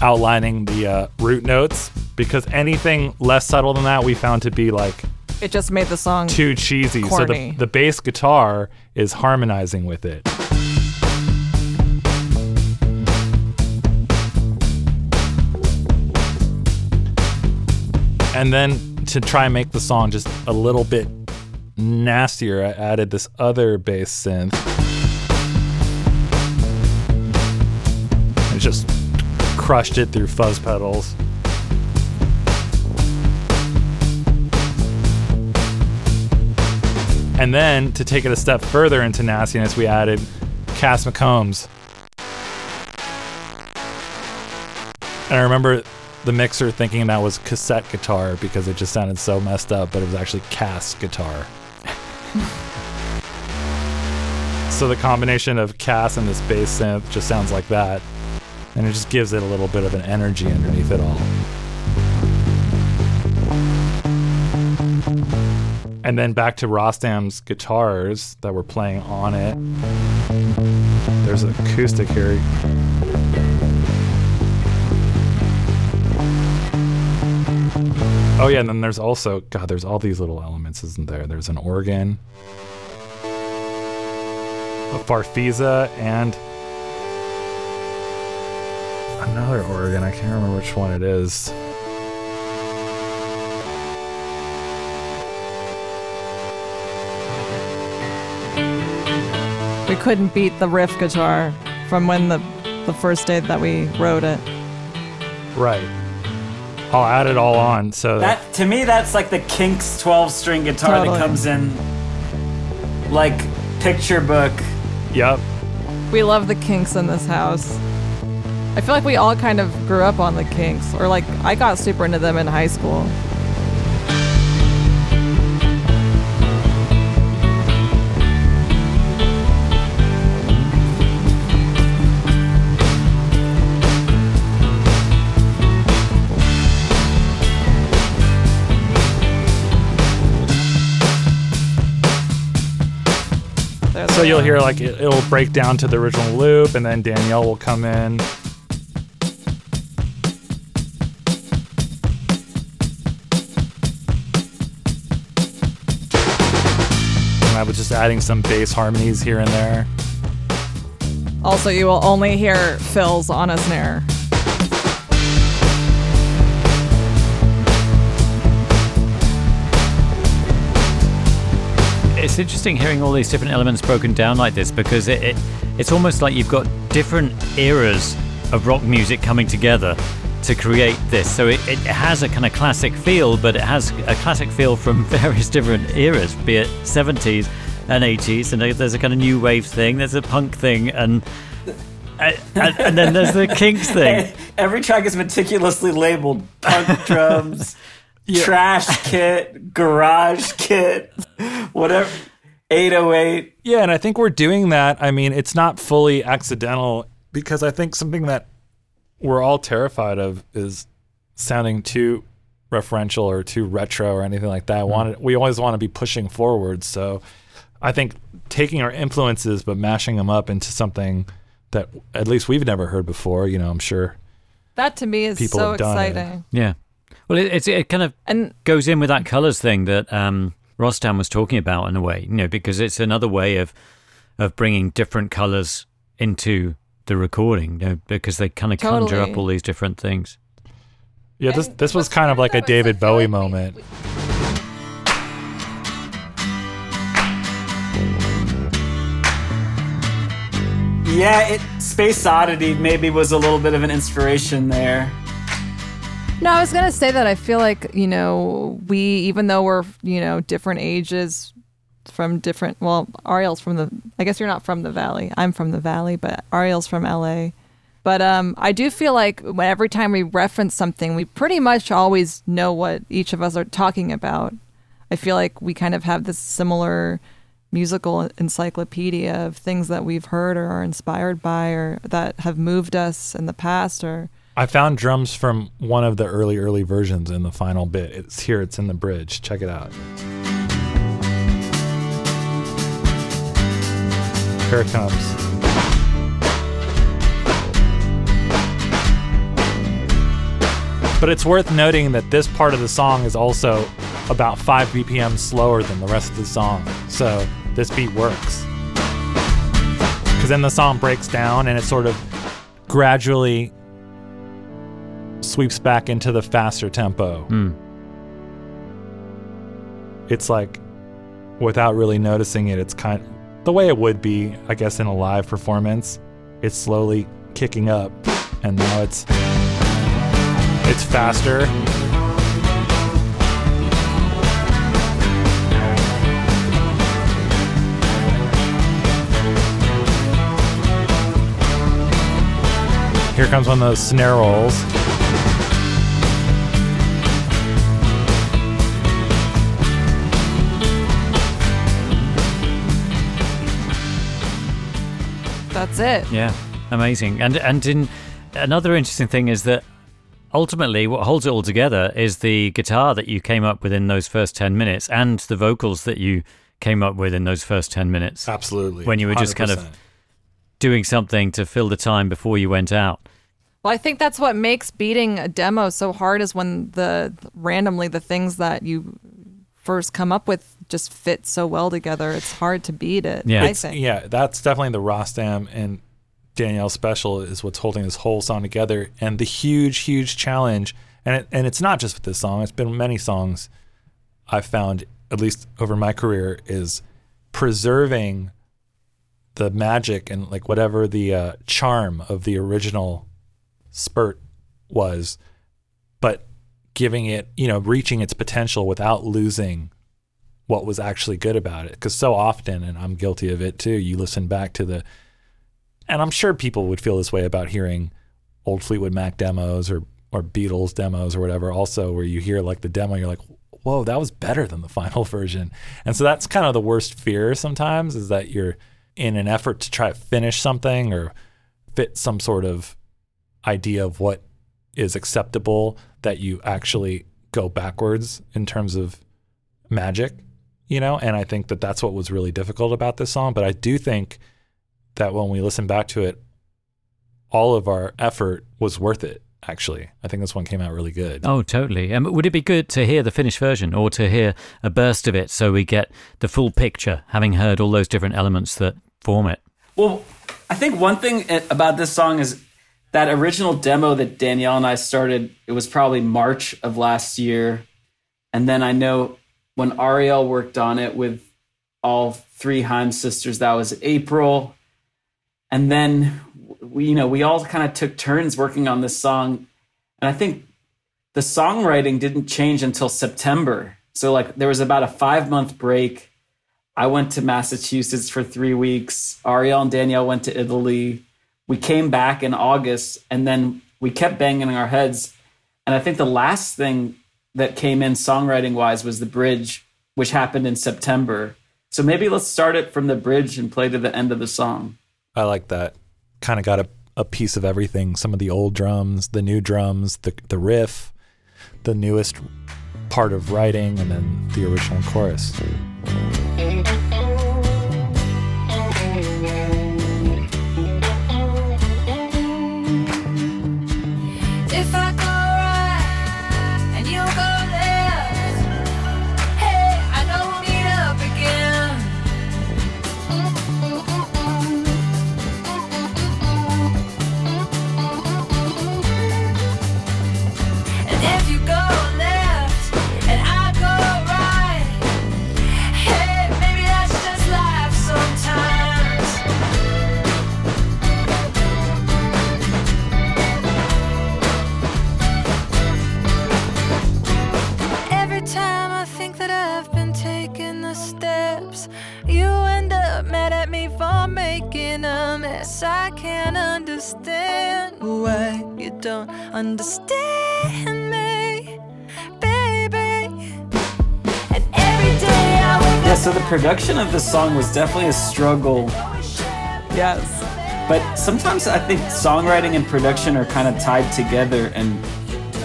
outlining the uh, root notes because anything less subtle than that we found to be like It just made the song too cheesy. So the, the bass guitar is harmonizing with it. And then to try and make the song just a little bit nastier, I added this other bass synth. And just crushed it through fuzz pedals. And then to take it a step further into nastiness, we added Cass McCombs. And I remember the mixer thinking that was cassette guitar because it just sounded so messed up, but it was actually Cass guitar. so the combination of Cass and this bass synth just sounds like that. And it just gives it a little bit of an energy underneath it all. And then back to Rostam's guitars that were playing on it. There's an acoustic here. Oh yeah, and then there's also God, there's all these little elements, isn't there? There's an organ, a farfisa, and another organ. I can't remember which one it is. We couldn't beat the riff guitar from when the the first day that we wrote it. Right. I'll add it all on. So That to me, that's like the Kinks 12 string guitar Totally. that comes in like picture book. Yep. We love the Kinks in this house. I feel like we all kind of grew up on the Kinks, or like I got super into them in high school. You'll hear like it, it'll break down to the original loop, and then Danielle will come in. I was just adding some bass harmonies here and there. Also, you will only hear fills on a snare. It's interesting hearing all these different elements broken down like this because it, it it's almost like you've got different eras of rock music coming together to create this. So it, it has a kind of classic feel, but it has a classic feel from various different eras, be it 70s and 80s, and there's a kind of new wave thing, there's a punk thing, and uh, and, and then there's the Kinks thing. Every track is meticulously labeled punk drums, trash kit, garage kit, whatever. 808. Yeah, and I think we're doing that. I mean, it's not fully accidental because I think something that we're all terrified of is sounding too referential or too retro or anything like that. I mm-hmm. want we always want to be pushing forward. So I think taking our influences but mashing them up into something that at least we've never heard before, you know, I'm sure. That to me is so have it. exciting. Yeah. Well, it, it's, it kind of And goes in with that colors thing that um, Rostam was talking about in a way, you know, because it's another way of of bringing different colors into the recording, you know, because they kind of conjure up all these different things. Yeah, this this was kind of like a David Bowie moment. Yeah, it Space Oddity maybe was a little bit of an inspiration there. No, I was gonna say that I feel like you know we, even though we're you know different ages, from different. Well, Ariel's from the. I guess you're not from the Valley. I'm from the Valley, but Ariel's from LA. But um, I do feel like every time we reference something, we pretty much always know what each of us are talking about. I feel like we kind of have this similar musical encyclopedia of things that we've heard or are inspired by or that have moved us in the past or I found drums from one of the early, early versions in the final bit. It's here, it's in the bridge. Check it out. Here it comes. But it's worth noting that this part of the song is also about 5 BPM slower than the rest of the song. So this beat works. Because then the song breaks down and it sort of gradually sweeps back into the faster tempo. Hmm. It's like, without really noticing it, it's kind the way it would be, I guess, in a live performance. It's slowly kicking up, and now it's it's faster. Here comes one of those snare rolls. That's it. Yeah, amazing. And and in another interesting thing is that ultimately what holds it all together is the guitar that you came up with in those first 10 minutes and the vocals that you came up with in those first 10 minutes. Absolutely. When you were just kind of doing something to fill the time before you went out. Well, I think that's what makes beating a demo so hard is when the randomly the things that you first come up with just fit so well together. It's hard to beat it. I think. Yeah, that's definitely the Rostam and Danielle special is what's holding this whole song together. And the huge, huge challenge, and it, and it's not just with this song. It's been many songs I've found, at least over my career, is preserving the magic and like whatever the uh, charm of the original spurt was, but giving it, you know, reaching its potential without losing what was actually good about it. Because so often, and I'm guilty of it too, you listen back to the, and I'm sure people would feel this way about hearing old Fleetwood Mac demos or or Beatles demos or whatever. Also, where you hear like the demo, you're like, whoa, that was better than the final version. And so that's kind of the worst fear sometimes is that you're in an effort to try to finish something or fit some sort of idea of what is acceptable that you actually go backwards in terms of magic, you know? And I think that that's what was really difficult about this song. But I do think that when we listen back to it, all of our effort was worth it, actually. I think this one came out really good. Oh, totally. Um, would it be good to hear the finished version or to hear a burst of it so we get the full picture, having heard all those different elements that form it? Well, I think one thing about this song is that original demo that Danielle and I started, it was probably March of last year. And then I know when Ariel worked on it with all three Haim sisters, that was April. And then we, you know, we all kind of took turns working on this song. And I think the songwriting didn't change until September. So like there was about a five month break. I went to Massachusetts for three weeks. Ariel and Danielle went to Italy. We came back in August and then we kept banging our heads. And I think the last thing that came in songwriting wise was the bridge, which happened in September. So maybe let's start it from the bridge and play to the end of the song. I like that. Kind of got a, a piece of everything. Some of the old drums, the new drums, the the riff, the newest part of writing, and then the original chorus. A mess. I can't understand why you don't understand me, baby. And every day I wake Yeah, so the production of the song was definitely a struggle. Yes. But sometimes I think songwriting and production are kind of tied together and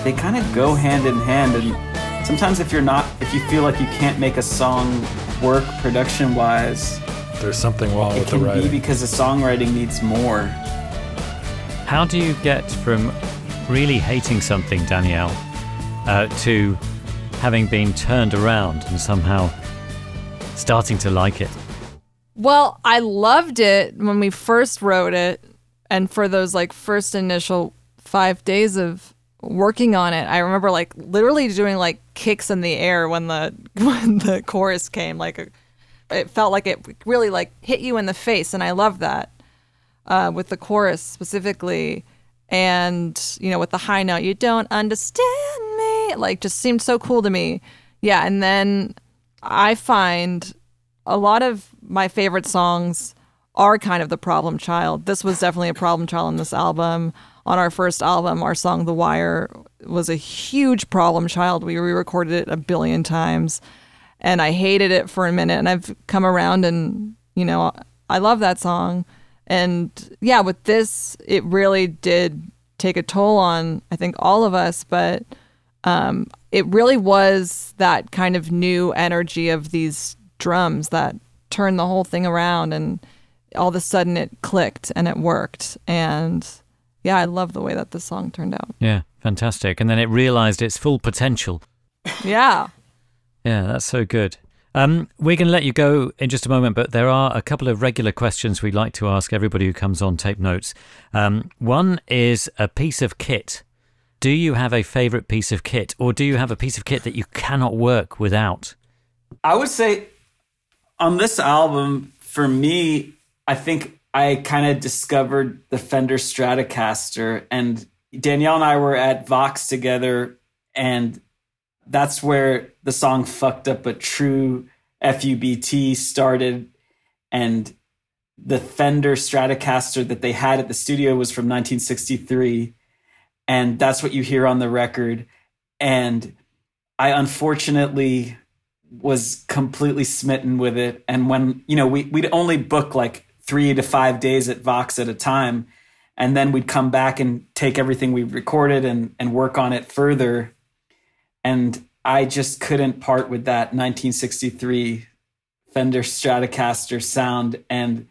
they kind of go hand in hand. And sometimes if you're not, if you feel like you can't make a song work production wise, There's something wrong it with the can be because the songwriting needs more. How do you get from really hating something, Danielle, uh, to having been turned around and somehow starting to like it? Well, I loved it when we first wrote it. And for those like first initial five days of working on it, I remember like literally doing like kicks in the air when the when the chorus came. Like a, it felt like it really like hit you in the face, and I love that uh, with the chorus specifically. And you know, with the high note, you don't understand me. It, like just seemed so cool to me. Yeah, and then I find a lot of my favorite songs are kind of the problem child. This was definitely a problem child on this album. On our first album, our song The Wire was a huge problem child. We re recorded it a billion times and I hated it for a minute and I've come around and, you know, I love that song. And yeah, with this, it really did take a toll on, I think, all of us, but um, it really was that kind of new energy of these drums that turned the whole thing around and all of a sudden it clicked and it worked and yeah i love the way that the song turned out Yeah, fantastic. And then it realized its full potential. yeah Yeah, that's so good. Um, we're going to let you go in just a moment, but there are a couple of regular questions we'd like to ask everybody who comes on Tape Notes. Um, one is a piece of kit. Do you have a favorite piece of kit, or do you have a piece of kit that you cannot work without? I would say on this album, for me, I think I kind of discovered the Fender Stratocaster, and Danielle and I were at Vox together, and that's where the song "Fucked Up But True" FUBT started, and the Fender Stratocaster that they had at the studio was from 1963, and that's what you hear on the record, and I unfortunately was completely smitten with it. And when, you know, we, we'd only book like three to five days at Vox at a time. And then we'd come back and take everything we recorded and, and work on it further. And I just couldn't part with that 1963 Fender Stratocaster sound. And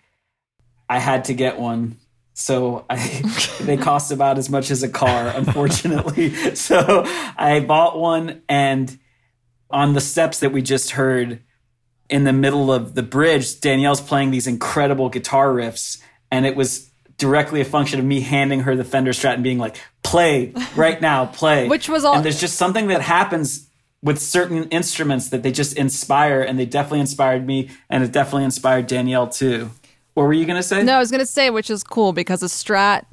I had to get one. So I, they cost about as much as a car, unfortunately. so I bought one and on the steps that we just heard in the middle of the bridge, Danielle's playing these incredible guitar riffs, and it was directly a function of me handing her the Fender Strat and being like, "Play right now, play." Which was all- And there's just something that happens with certain instruments that they just inspire, and they definitely inspired me, and it definitely inspired Danielle too. What were you gonna say? No, I was going to say, which is cool because a strat,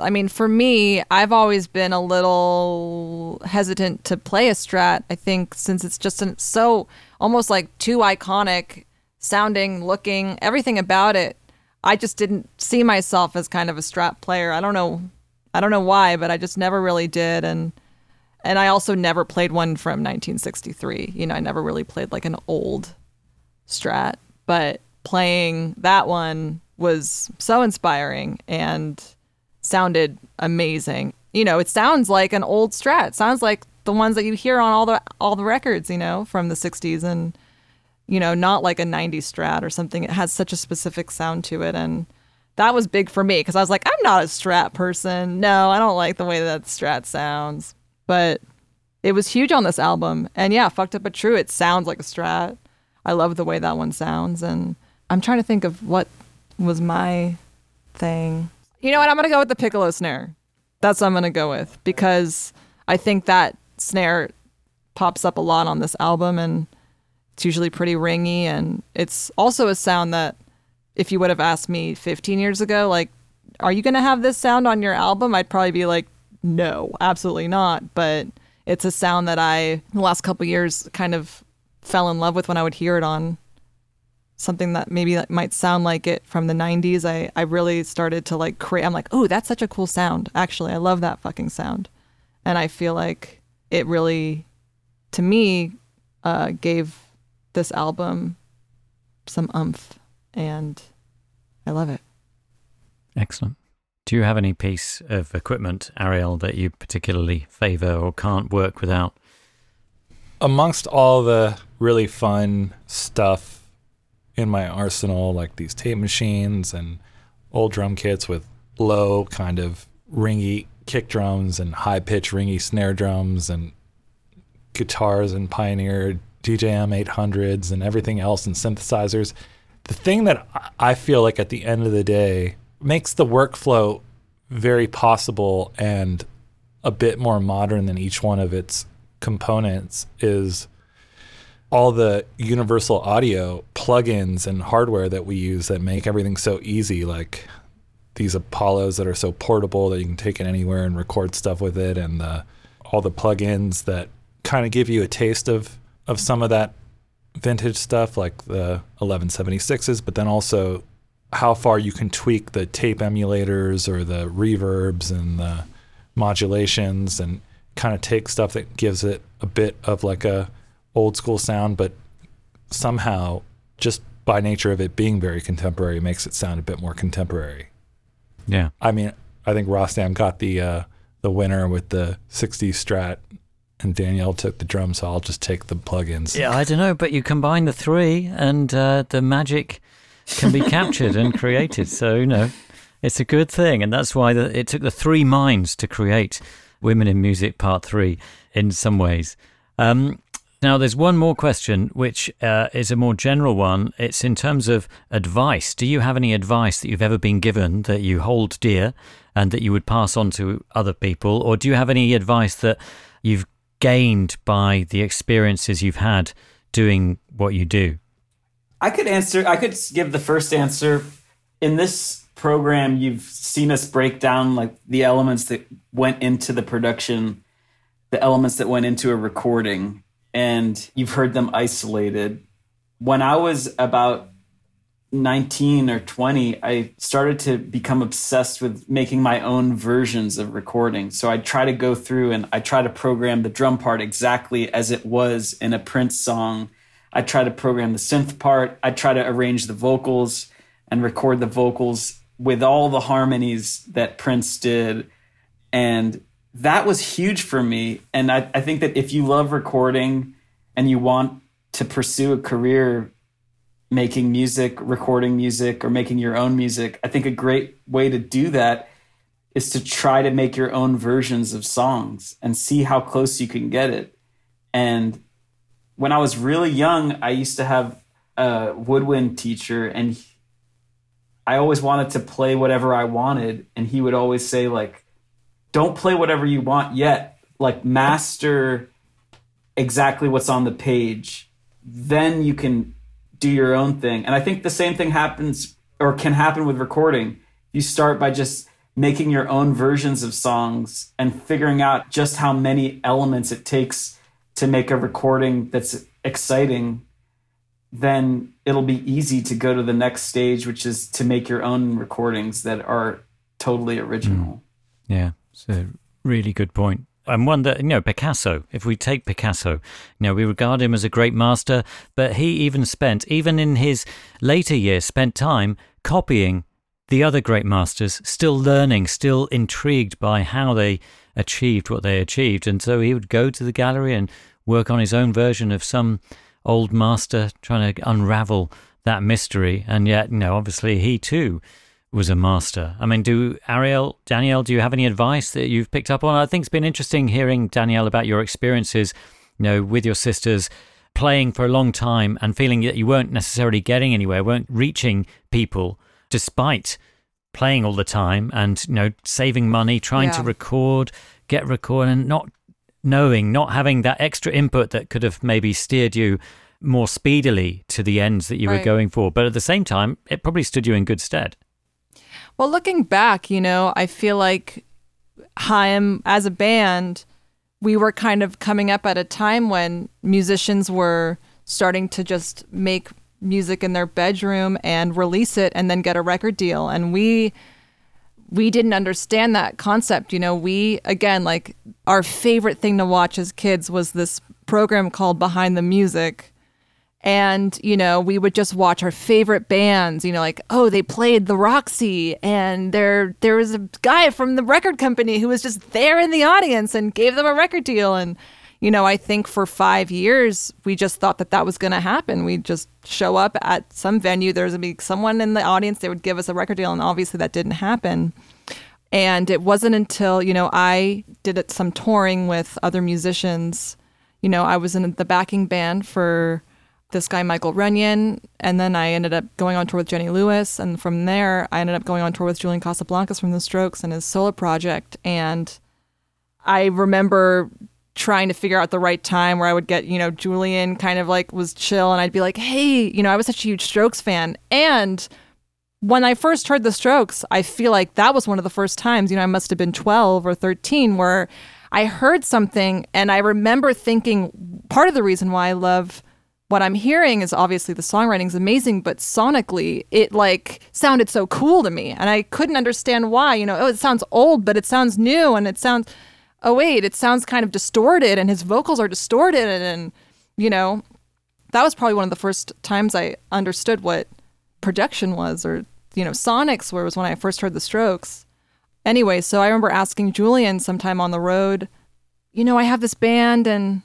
I mean, for me, I've always been a little hesitant to play a strat. I think since it's just an, so almost like too iconic sounding, looking, everything about it. I just didn't see myself as kind of a strat player. I don't know. I don't know why, but I just never really did. And, and I also never played one from 1963. You know, I never really played like an old strat, but playing that one was so inspiring and sounded amazing. You know, it sounds like an old strat. It sounds like the ones that you hear on all the all the records, you know, from the 60s and you know, not like a 90s strat or something. It has such a specific sound to it and that was big for me because I was like, I'm not a strat person. No, I don't like the way that strat sounds. But it was huge on this album. And yeah, fucked up but true. It sounds like a strat. I love the way that one sounds. And I'm trying to think of what was my thing. You know what? I'm going to go with the piccolo snare. That's what I'm going to go with because I think that snare pops up a lot on this album and it's usually pretty ringy. And it's also a sound that if you would have asked me 15 years ago, like, are you going to have this sound on your album? I'd probably be like, no, absolutely not. But it's a sound that I, the last couple years, kind of fell in love with when I would hear it on something that maybe might sound like it from the 90s, I, I really started to like create. I'm like, oh, that's such a cool sound. Actually, I love that fucking sound. And I feel like it really, to me, uh, gave this album some umph. And I love it. Excellent. Do you have any piece of equipment, Ariel, that you particularly favor or can't work without? amongst all the really fun stuff in my arsenal, like these tape machines and old drum kits with low kind of ringy kick drums and high pitch ringy snare drums and guitars and Pioneer DJM 800s and everything else and synthesizers. The thing that I- feel like at the end of the day makes the workflow very possible and a bit more modern than each one of its components is all the universal audio plugins and hardware that we use that make everything so easy like these apollos that are so portable that you can take it anywhere and record stuff with it and the, all the plugins that kind of give you a taste of of some of that vintage stuff like the 1176s but then also how far you can tweak the tape emulators or the reverbs and the modulations and kind of take stuff that gives it a bit of like a old school sound but somehow just by nature of it being very contemporary makes it sound a bit more contemporary Yeah. i mean i think rostam got the uh the winner with the 60 strat and danielle took the drum so i'll just take the plugins Yeah, I don't know, but you combine the three and uh, the magic can be captured and created. So, you know, it's a good thing. And that's why the, it took the three minds to create Women in Music Part 3 in some ways. Um, now, there's one more question, which uh, is a more general one. It's in terms of advice. Do you have any advice that you've ever been given that you hold dear and that you would pass on to other people? Or do you have any advice that you've gained by the experiences you've had doing what you do? I could answer. I could give the first answer. In this program, you've seen us break down like the elements that went into the production, the elements that went into a recording, and you've heard them isolated. When I was about 19 or 20, I started to become obsessed with making my own versions of recordings. So I try to go through and I try to program the drum part exactly as it was in a Prince song. I try to program the synth part. I try to arrange the vocals and record the vocals with all the harmonies that Prince did. And that was huge for me. And I, I think that if you love recording and you want to pursue a career making music, recording music, or making your own music, I think a great way to do that is to try to make your own versions of songs and see how close you can get it. And when I was really young, I used to have a woodwind teacher, and he- I always wanted to play whatever I wanted. And he would always say, like, don't play whatever you want yet. Like, master exactly what's on the page. Then you can do your own thing. And I think the same thing happens or can happen with recording. You start by just making your own versions of songs and figuring out just how many elements it takes to make a recording that's exciting. Then it'll be easy to go to the next stage, which is to make your own recordings that are totally original. Hmm. Yeah, it's a really good point. And one that, you know, Picasso, if we take Picasso, you know, we regard him as a great master, but he even spent, even in his later years, spent time copying the other great masters, still learning, still intrigued by how they achieved what they achieved. And so he would go to the gallery and work on his own version of some old master, trying to unravel that mystery. And yet, you know, obviously he too was a master. I mean, do Ariel, Danielle, do you have any advice that you've picked up on? I think it's been interesting hearing Danielle about your experiences, you know, with your sisters playing for a long time and feeling that you weren't necessarily getting anywhere, weren't reaching people despite playing all the time and, you know, saving money, trying to record, get record and not knowing, not having that extra input that could have maybe steered you more speedily to the ends that you were going for. But at the same time, it probably stood you in good stead. Well, looking back, you know, I feel like Haim, as a band, we were kind of coming up at a time when musicians were starting to just make music in their bedroom and release it and then get a record deal. And we we didn't understand that concept. You know, we again like our favorite thing to watch as kids was this program called Behind the Music. And, you know, we would just watch our favorite bands, you know, like, oh, they played the Roxy and there there was a guy from the record company who was just there in the audience and gave them a record deal and you know, I think for 5 years we just thought that that was going to happen. We'd just show up at some venue, there's going to be someone in the audience they would give us a record deal and obviously that didn't happen. And it wasn't until, you know, I did some touring with other musicians. You know, I was in the backing band for this guy, Michael Runyon. And then I ended up going on tour with Jenny Lewis. And from there, I ended up going on tour with Julian Casablancas from The Strokes and his solo project. And I remember trying to figure out the right time where I would get, you know, Julian kind of like was chill and I'd be like, hey, you know, I was such a huge Strokes fan. And when I first heard the Strokes, I feel like that was one of the first times, you know, I must have been 12 or 13 where I heard something and I remember thinking part of the reason why I love what I'm hearing is obviously the songwriting is amazing, but sonically it like sounded so cool to me and I couldn't understand why, you know, oh, it sounds old, but it sounds new and it sounds, oh, wait, it sounds kind of distorted and his vocals are distorted and, and you know, that was probably one of the first times I understood what production was or you know sonics where was when i first heard the strokes. Anyway so i remember asking julian sometime on the road you know i have this band and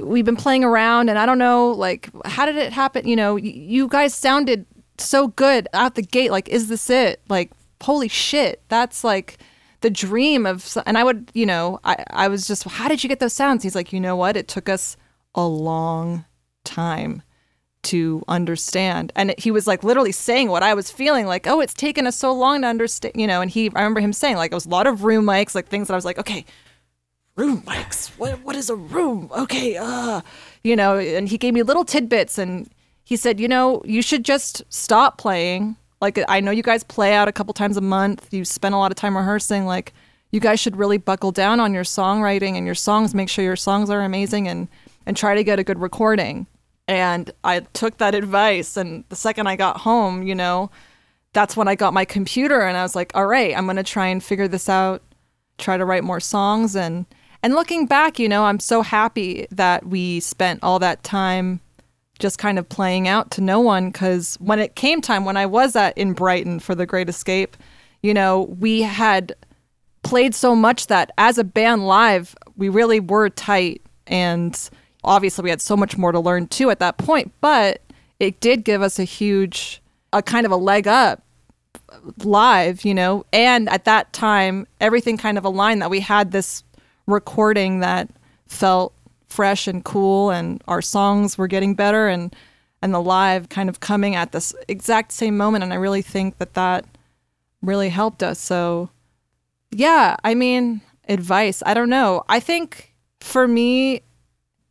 we've been playing around and i don't know like how did it happen you know y- you guys sounded so good out the gate like is this it like holy shit that's like the dream of and i would you know i, I was just how did you get those sounds he's like you know what it took us a long time to understand. And he was like literally saying what I was feeling, like, oh, it's taken us so long to understand, you know. And he, I remember him saying, like, it was a lot of room mics, like things that I was like, okay, room mics. What, what is a room? Okay, uh, you know. And he gave me little tidbits, and he said, you know, you should just stop playing. Like, I know you guys play out a couple times a month. You spend a lot of time rehearsing. Like, you guys should really buckle down on your songwriting and your songs. Make sure your songs are amazing, and and try to get a good recording. And I took that advice. And the second I got home, you know, that's when I got my computer and I was like, all right, I'm going to try and figure this out, try to write more songs. And, and looking back, you know, I'm so happy that we spent all that time just kind of playing out to no one. Cause when it came time, when I was at in Brighton for the Great Escape, you know, we had played so much that as a band live, we really were tight. And obviously we had so much more to learn too at that point, but it did give us a huge, a kind of a leg up live, you know. And at that time, everything kind of aligned that we had this recording that felt fresh and cool, and our songs were getting better, and and the live kind of coming at this exact same moment. And I really think that that really helped us. So, yeah, I mean, advice. I don't know. I think for me,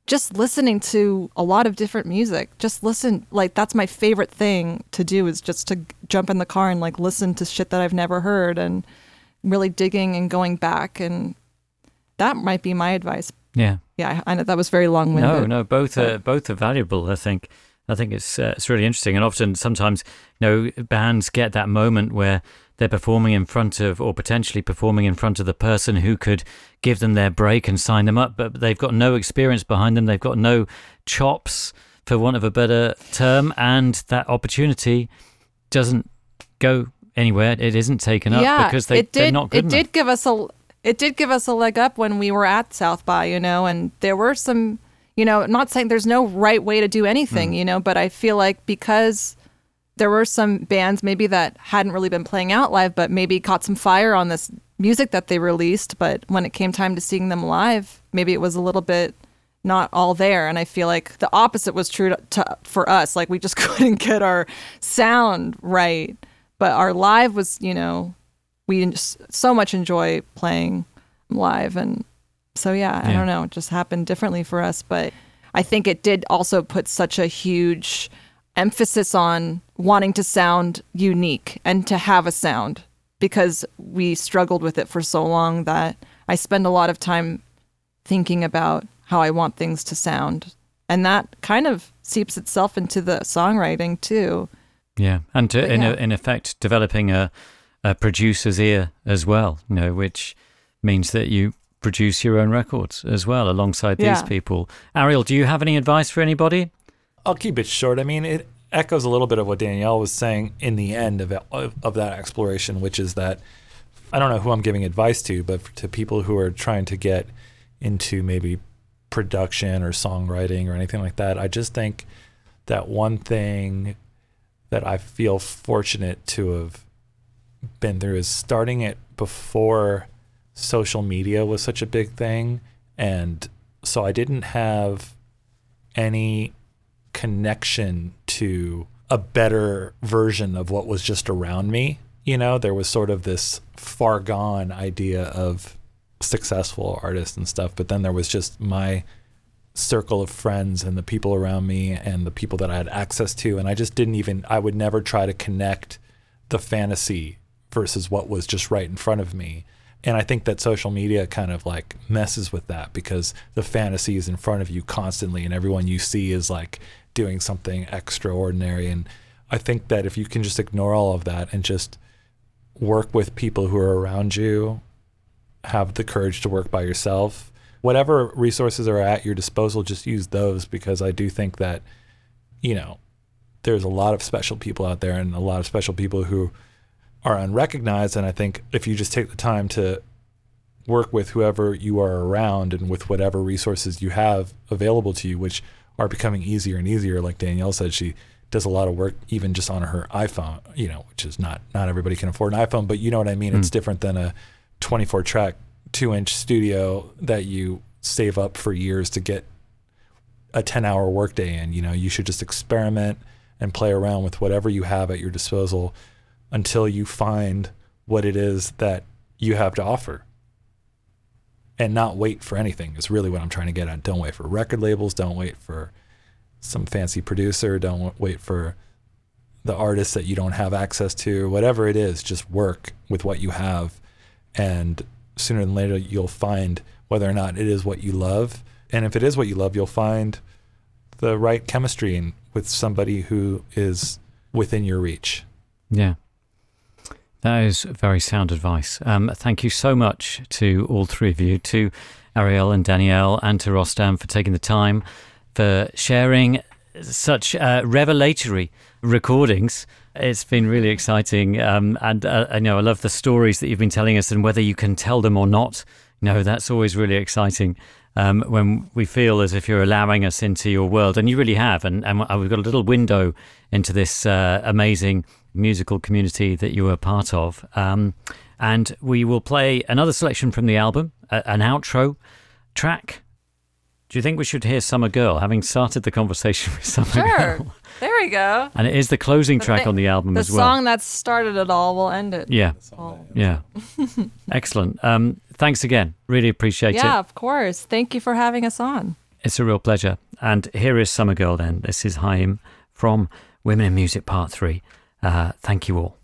just listening to a lot of different music just listen like that's my favorite thing to do is just to jump in the car and like listen to shit that i've never heard and really digging and going back and that might be my advice Yeah. yeah i, know that was very long-winded No, no, both are both are valuable. I think. I think it's uh, it's really interesting, and often sometimes you know bands get that moment where they're performing in front of, or potentially performing in front of the person who could give them their break and sign them up, but they've got no experience behind them. They've got no chops, for want of a better term, and that opportunity doesn't go anywhere. It isn't taken up yeah because they, it did they're not good it enough. did give us a it did give us a leg up when we were at south by you know and there were some you know not saying there's no right way to do anything mm. you know but i feel like because there were some bands maybe that hadn't really been playing out live but maybe caught some fire on this music that they released but when it came time to seeing them live maybe it was a little bit not all there. And i feel like the opposite was true to, to, for us. Like we just couldn't get our sound right. But our live was you know we so much enjoy playing live and so yeah, i don't know it just happened differently for us but i think it did also put such a huge emphasis on wanting to sound unique and to have a sound because we struggled with it for so long that i spend a lot of time thinking about how i want things to sound and that kind of seeps itself into the songwriting too. Yeah, and to, But in, yeah. in effect, developing a, a producer's ear as well, you know, which means that you produce your own records as well alongside these Yeah. people. Ariel, do you have any advice for anybody? I'll keep it short. I mean, it echoes a little bit of what Danielle was saying in the end of, it, of, of that exploration, which is that I don't know who I'm giving advice to, but to people who are trying to get into maybe production or songwriting or anything like that, I just think that one thing that I feel fortunate to have been through is starting it before social media was such a big thing. And so I didn't have any connection to a better version of what was just around me. You know, there was sort of this far gone idea of successful artists and stuff, but then there was just my circle of friends and the people around me and the people that I had access to. And I just didn't even, I would never try to connect the fantasy versus what was just right in front of me. And I think that social media kind of like messes with that because the fantasy is in front of you constantly and everyone you see is like doing something extraordinary. And I think that if you can just ignore all of that and just work with people who are around you, have the courage to work by yourself, whatever resources are at your disposal, just use those because I do think that, you know, there's a lot of special people out there and a lot of special people who are unrecognized. And I think if you just take the time to work with whoever you are around and with whatever resources you have available to you, which are becoming easier and easier, like Danielle said, she does a lot of work even just on her iPhone, you know, which is not not everybody can afford an iPhone, but you know what I mean. It's mm. different than a 24 track, two inch studio that you save up for years to get a 10 hour workday in. You know, you should just experiment and play around with whatever you have at your disposal until you find what it is that you have to offer. And not wait for anything is really what I'm trying to get at. Don't wait for record labels. Don't wait for some fancy producer. Don't wait for the artist that you don't have access to. Whatever it is, just work with what you have. And sooner than later, you'll find whether or not it is what you love. And if it is what you love, you'll find the right chemistry with somebody who is within your reach. Yeah. That is very sound advice. Um, thank you so much to all three of you, to Ariel and Danielle, and to Rostam for taking the time for sharing such uh, revelatory recordings. It's been really exciting, um, and uh, I know I love the stories that you've been telling us, and whether you can tell them or not. No, that's always really exciting um, when we feel as if you're allowing us into your world, and you really have. And, and we've got a little window into this uh, amazing musical community that you were part of. Um, and we will play another selection from the album, a, an outro track. Do you think we should hear Summer Girl, having started the conversation with Summer Sure. Girl? There we go. And it is the closing The track thi- on the album the as well. The song that started it all will end it. Yeah. all. Yeah. Excellent. Um, thanks again. Really appreciate yeah, it. Yeah, of course. Thank you for having us on. It's a real pleasure. And here is Summer Girl then. This is Haim from Women in Music Part 3. Uh, thank you all.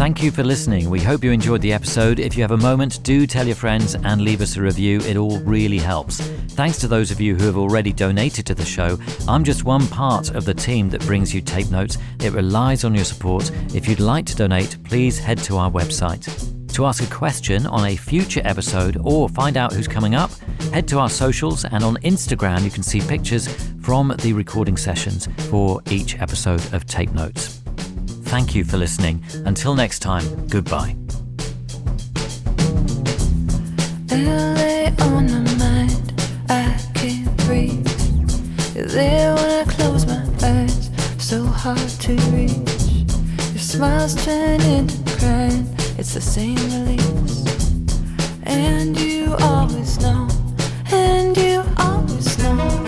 Thank you for listening. We hope you enjoyed the episode. If you have a moment, do tell your friends and leave us a review. It all really helps. Thanks to those of you who have already donated to the show. I'm just one part of the team that brings you tape notes. It relies on your support. If you'd like to donate, please head to our website. To ask a question on a future episode or find out who's coming up, head to our socials and on Instagram you can see pictures from the recording sessions for each episode of Tape Notes. Thank you for listening. Until next time, goodbye. There when I close my eyes, so hard to reach. Your smiles crying, it's the same release. And you always know, and you always know.